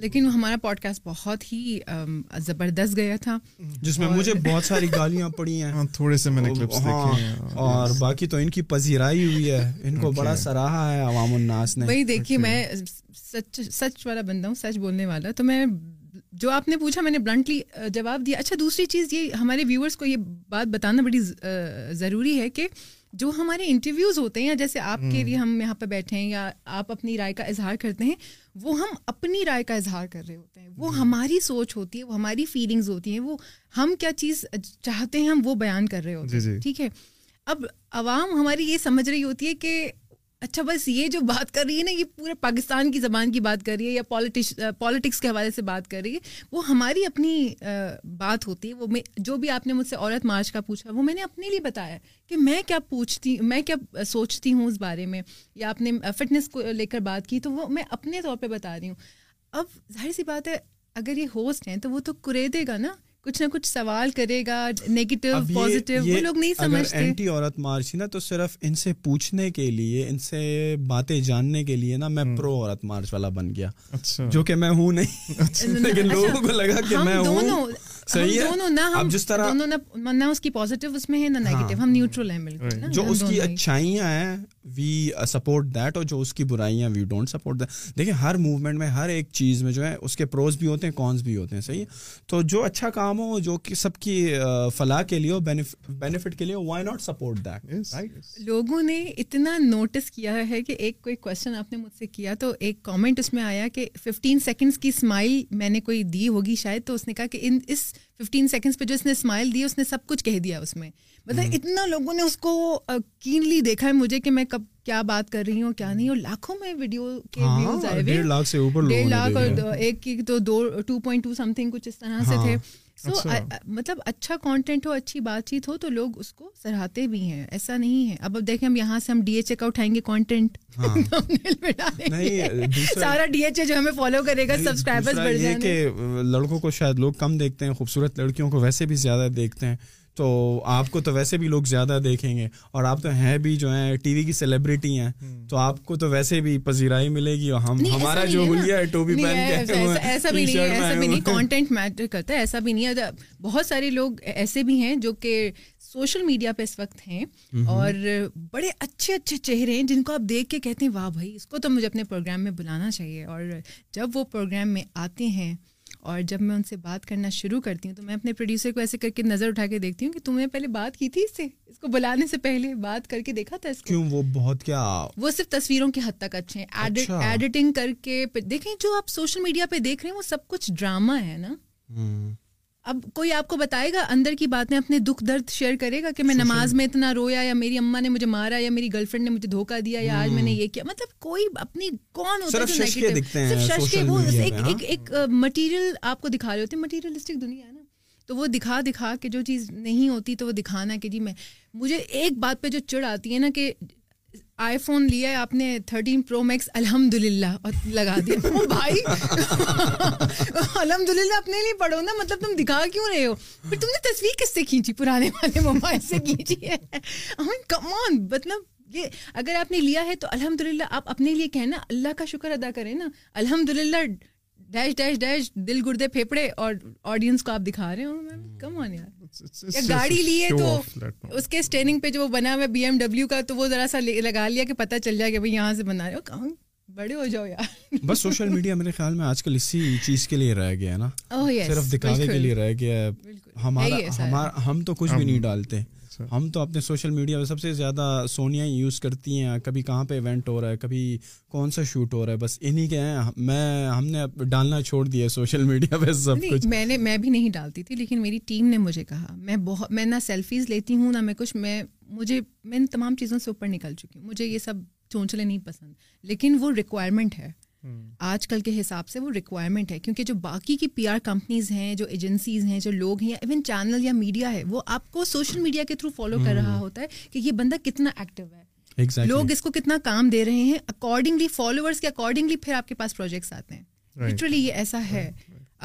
لیکن ہمارا پوڈ کاسٹ بہت ہی زبردست گیا تھا جس میں مجھے بہت ساری گالیاں پڑی ہیں ہاں، تھوڑے سے میں نے کلپس دیکھے ہاں، ہیں اور باقی تو ان کی پذیرائی ہوئی ہے ان کو بڑا سراہا ہے عوام الناس نے وہی دیکھیے میں سچ سچ والا بندہ ہوں سچ بولنے والا تو میں جو آپ نے پوچھا میں نے بلنٹلی جواب دیا اچھا دوسری چیز یہ ہمارے ویورس کو یہ بات بتانا بڑی ضروری ہے کہ جو ہمارے انٹرویوز ہوتے ہیں یا جیسے آپ کے لیے ہم یہاں پہ بیٹھے ہیں یا آپ اپنی رائے کا اظہار کرتے ہیں وہ ہم اپنی رائے کا اظہار کر رہے ہوتے ہیں وہ جی۔ ہماری سوچ ہوتی ہے وہ ہماری فیلنگز ہوتی ہیں وہ ہم کیا چیز چاہتے ہیں ہم وہ بیان کر رہے ہوتے جی، ہیں جی۔ ٹھیک ہے اب عوام ہماری یہ سمجھ رہی ہوتی ہے کہ اچھا بس یہ جو بات کر رہی ہے نا یہ پورے پاکستان کی زبان کی بات کر رہی ہے یا پالیٹش پالیٹکس کے حوالے سے بات کر رہی ہے وہ ہماری اپنی بات ہوتی ہے وہ میں جو بھی آپ نے مجھ سے عورت مارچ کا پوچھا وہ میں نے اپنے لیے بتایا کہ میں کیا پوچھتی میں کیا سوچتی ہوں اس بارے میں یا آپ نے فٹنس کو لے کر بات کی تو وہ میں اپنے طور پہ بتا رہی ہوں اب ظاہر سی بات ہے اگر یہ ہوسٹ ہیں تو وہ تو کرے دے گا نا کچھ نہ کچھ سوال کرے گا نیگیٹو وہ لوگ نہیں سمجھتے اینٹی عورت مارچ نا تو صرف ان سے پوچھنے کے لیے ان سے باتیں جاننے کے لیے نا میں پرو عورت مارچ والا بن گیا اچھا۔ جو کہ میں ہوں نہیں اچھا۔ لیکن اچھا۔ لوگوں کو لگا کہ میں ہوں ہر ہر موومنٹ میں میں ایک چیز جو جو جو ہے اس کے پروز بھی بھی ہوتے ہوتے ہیں ہیں صحیح تو اچھا کام ہو کہ سب کی uh, فلاح کے لیے بینیفٹ کے لیے وائی ناٹ سپورٹ دیٹ لوگوں نے اتنا نوٹس کیا ہے کہ ایک کوئی کوشچن آپ نے مجھ سے کیا تو ایک کامنٹ اس میں آیا کہ ففٹین سیکنڈس کی اسمائل میں نے کوئی دی ہوگی شاید تو اس نے کہا کہ ان اس ففٹین سیکنڈس پہ جو اس نے اسمائل دی اس نے سب کچھ کہہ دیا اس میں مطلب اتنا لوگوں نے اس کو کینلی دیکھا ہے مجھے کہ میں کب کیا بات کر رہی ہوں کیا نہیں اور لاکھوں میں ویڈیو کے ویوز ہاں، آئے ہوئے ڈیڑھ لاکھ اور ایک تو دو two point two something کچھ اس طرح سے ہاں۔ تھے سو اچھا۔ مطلب اچھا کانٹینٹ ہو اچھی بات چیت ہو تو لوگ اس کو سراہتے بھی ہیں ایسا نہیں ہے اب اب دیکھیں ہم یہاں سے ہم ڈی ایچ اے کا اٹھائیں گے کانٹینٹ ہاں۔ سارا ڈی ایچ اے جو ہمیں فالو کرے گا سبسکرائبر لڑکوں کو شاید لوگ کم دیکھتے ہیں خوبصورت لڑکیوں کو ویسے بھی زیادہ دیکھتے ہیں تو آپ کو تو ویسے بھی لوگ زیادہ دیکھیں گے اور آپ تو ہیں بھی جو ہیں ٹی وی کی سیلیبریٹی ہیں تو آپ کو تو ویسے بھی پذیرائی ملے گی اور ہم ہمارا جو ہولیا ہے پہن کے ایسا بھی نہیں ہے بہت سارے لوگ ایسے بھی ہیں جو کہ سوشل میڈیا پہ اس وقت ہیں اور بڑے اچھے اچھے چہرے ہیں جن کو آپ دیکھ کے کہتے ہیں واہ بھائی اس کو تو مجھے اپنے پروگرام میں بلانا چاہیے اور جب وہ پروگرام میں آتے ہیں اور جب میں ان سے بات کرنا شروع کرتی ہوں تو میں اپنے پروڈیوسر کو ایسے کر کے نظر اٹھا کے دیکھتی ہوں کہ تم نے پہلے بات کی تھی اس سے اس کو بلانے سے پہلے بات کر کے دیکھا تھا کیوں وہ بہت کیا وہ صرف تصویروں کے حد تک اچھے ہیں ایڈیٹنگ اچھا۔ کر کے دیکھیں جو آپ سوشل میڈیا پہ دیکھ رہے ہیں وہ سب کچھ ڈرامہ ہے نا اب کوئی آپ کو بتائے گا اندر کی باتیں اپنے دکھ درد شیئر کرے گا کہ میں نماز میں اتنا رویا یا میری اما نے مجھے مارا یا میری گرل فرینڈ نے مجھے دھوکہ دیا یا آج میں نے یہ کیا مطلب کوئی اپنی کون ہوتا ہے مٹیریل آپ کو دکھا رہے ہوتے ہیں مٹیریلسٹک دنیا ہے نا تو وہ دکھا دکھا کے جو چیز نہیں ہوتی تو وہ دکھانا کہ جی میں مجھے ایک بات پہ جو چڑھ آتی ہے نا کہ آئی فون لیا ہے آپ نے تھرٹین پرو میکس الحمد للہ اور لگا دیا بھائی الحمد للہ اپنے لیے پڑھو نا مطلب تم دکھا کیوں رہے ہو پھر تم نے تصویر کس سے کھینچی پرانے والے موبائل سے کھینچی ہے کم آن مطلب یہ اگر آپ نے لیا ہے تو الحمد للہ آپ اپنے لیے کہیں نا اللہ کا شکر ادا کریں نا الحمد للہ ڈیش ڈیش ڈیش دل گردے پھیپڑے اور آڈینس کو آپ دکھا رہے ہو میم کم یار گاڑی لیے تو اس کے پہ جو بنا ہوا بی ایم ڈبلو کا تو وہ ذرا سا لگا لیا کہ پتا چل جائے بھائی یہاں سے بنا رہے ہو کہاں بڑے ہو جاؤ یار بس سوشل میڈیا میرے خیال میں آج کل اسی چیز کے لیے رہ گیا ہے نا oh, صرف دکھانے کے لیے رہ گیا ہے ہم تو کچھ بھی نہیں ڈالتے اچھا۔ ہم تو اپنے سوشل میڈیا پہ سب سے زیادہ سونیا ہی یوز کرتی ہیں کبھی کہاں پہ ایونٹ ہو رہا ہے کبھی کون سا شوٹ ہو رہا ہے بس انہیں ہیں میں ہم نے ڈالنا چھوڑ دیا سوشل میڈیا پہ سب کچھ میں نے میں بھی نہیں ڈالتی تھی لیکن میری ٹیم نے مجھے کہا میں بہت میں نہ سیلفیز لیتی ہوں نہ میں کچھ میں مجھے میں ان تمام چیزوں سے اوپر نکل چکی ہوں مجھے یہ سب چونچلے نہیں پسند لیکن وہ ریکوائرمنٹ ہے آج کل کے حساب سے وہ ریکوائرمنٹ ہے کیونکہ جو باقی کی پی آر کمپنیز ہیں جو ایجنسیز ہیں جو لوگ ہیں ایون چینل یا میڈیا ہے وہ آپ کو سوشل میڈیا کے تھرو فالو کر رہا ہوتا ہے کہ یہ بندہ کتنا ایکٹیو ہے لوگ اس کو کتنا کام دے رہے ہیں اکارڈنگلی فالوورس کے اکارڈنگلی پھر آپ کے پاس پروجیکٹس آتے ہیں لٹرلی یہ ایسا ہے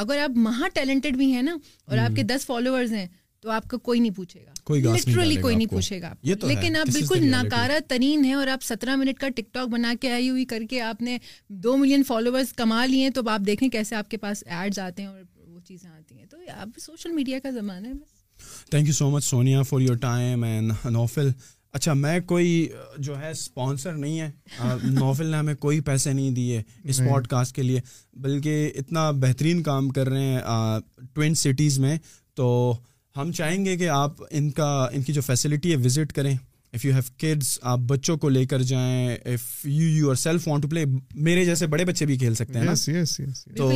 اگر آپ مہا ٹیلنٹڈ بھی ہیں نا اور آپ کے دس فالوورز ہیں تو آپ کو کوئی نہیں پوچھے گا لٹرلی کوئی نہیں پوچھے گا لیکن آپ بالکل ناکارہ ترین ہیں اور آپ سترہ منٹ کا ٹک ٹاک بنا کے آئی ہوئی کر کے آپ نے دو ملین فالوورس کما لیے تو آپ دیکھیں کیسے آپ کے پاس ایڈز آتے ہیں اور وہ چیزیں آتی ہیں تو اب سوشل میڈیا کا زمانہ ہے بس thank you so much Sonia for your time and Nofal اچھا میں کوئی جو ہے اسپانسر نہیں ہے نوفل نے ہمیں کوئی پیسے نہیں دیے اس پوڈ کاسٹ کے لیے بلکہ اتنا بہترین کام کر رہے ہیں ٹوین سٹیز میں تو ہم چاہیں گے کہ آپ ان کا ان کی جو فیسلٹی ہے وزٹ کریں اف یو ہیو کڈس آپ بچوں کو لے کر جائیں if you you are self want to play میرے جیسے بڑے بچے بھی کھیل سکتے ہیں تو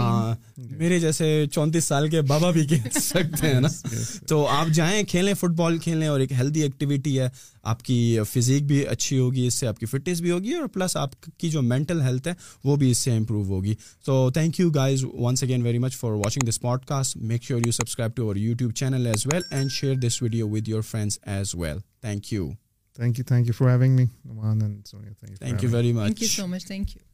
ہاں، میرے جیسے چونتیس سال کے بابا بھی کھیل سکتے ہیں نا تو آپ جائیں کھیلیں فٹ بال کھیلیں اور ایک ہیلدی ایکٹیویٹی ہے آپ کی فزیک بھی اچھی ہوگی اس سے آپ کی فٹنس بھی ہوگی اور پلس آپ کی جو مینٹل ہیلتھ ہے وہ بھی اس سے امپروو ہوگی so thank you guys once again very much for watching this podcast make sure you subscribe to our YouTube channel as well and share this video with your friends as well thank you thank you thank you for having me thank you very much so much thank you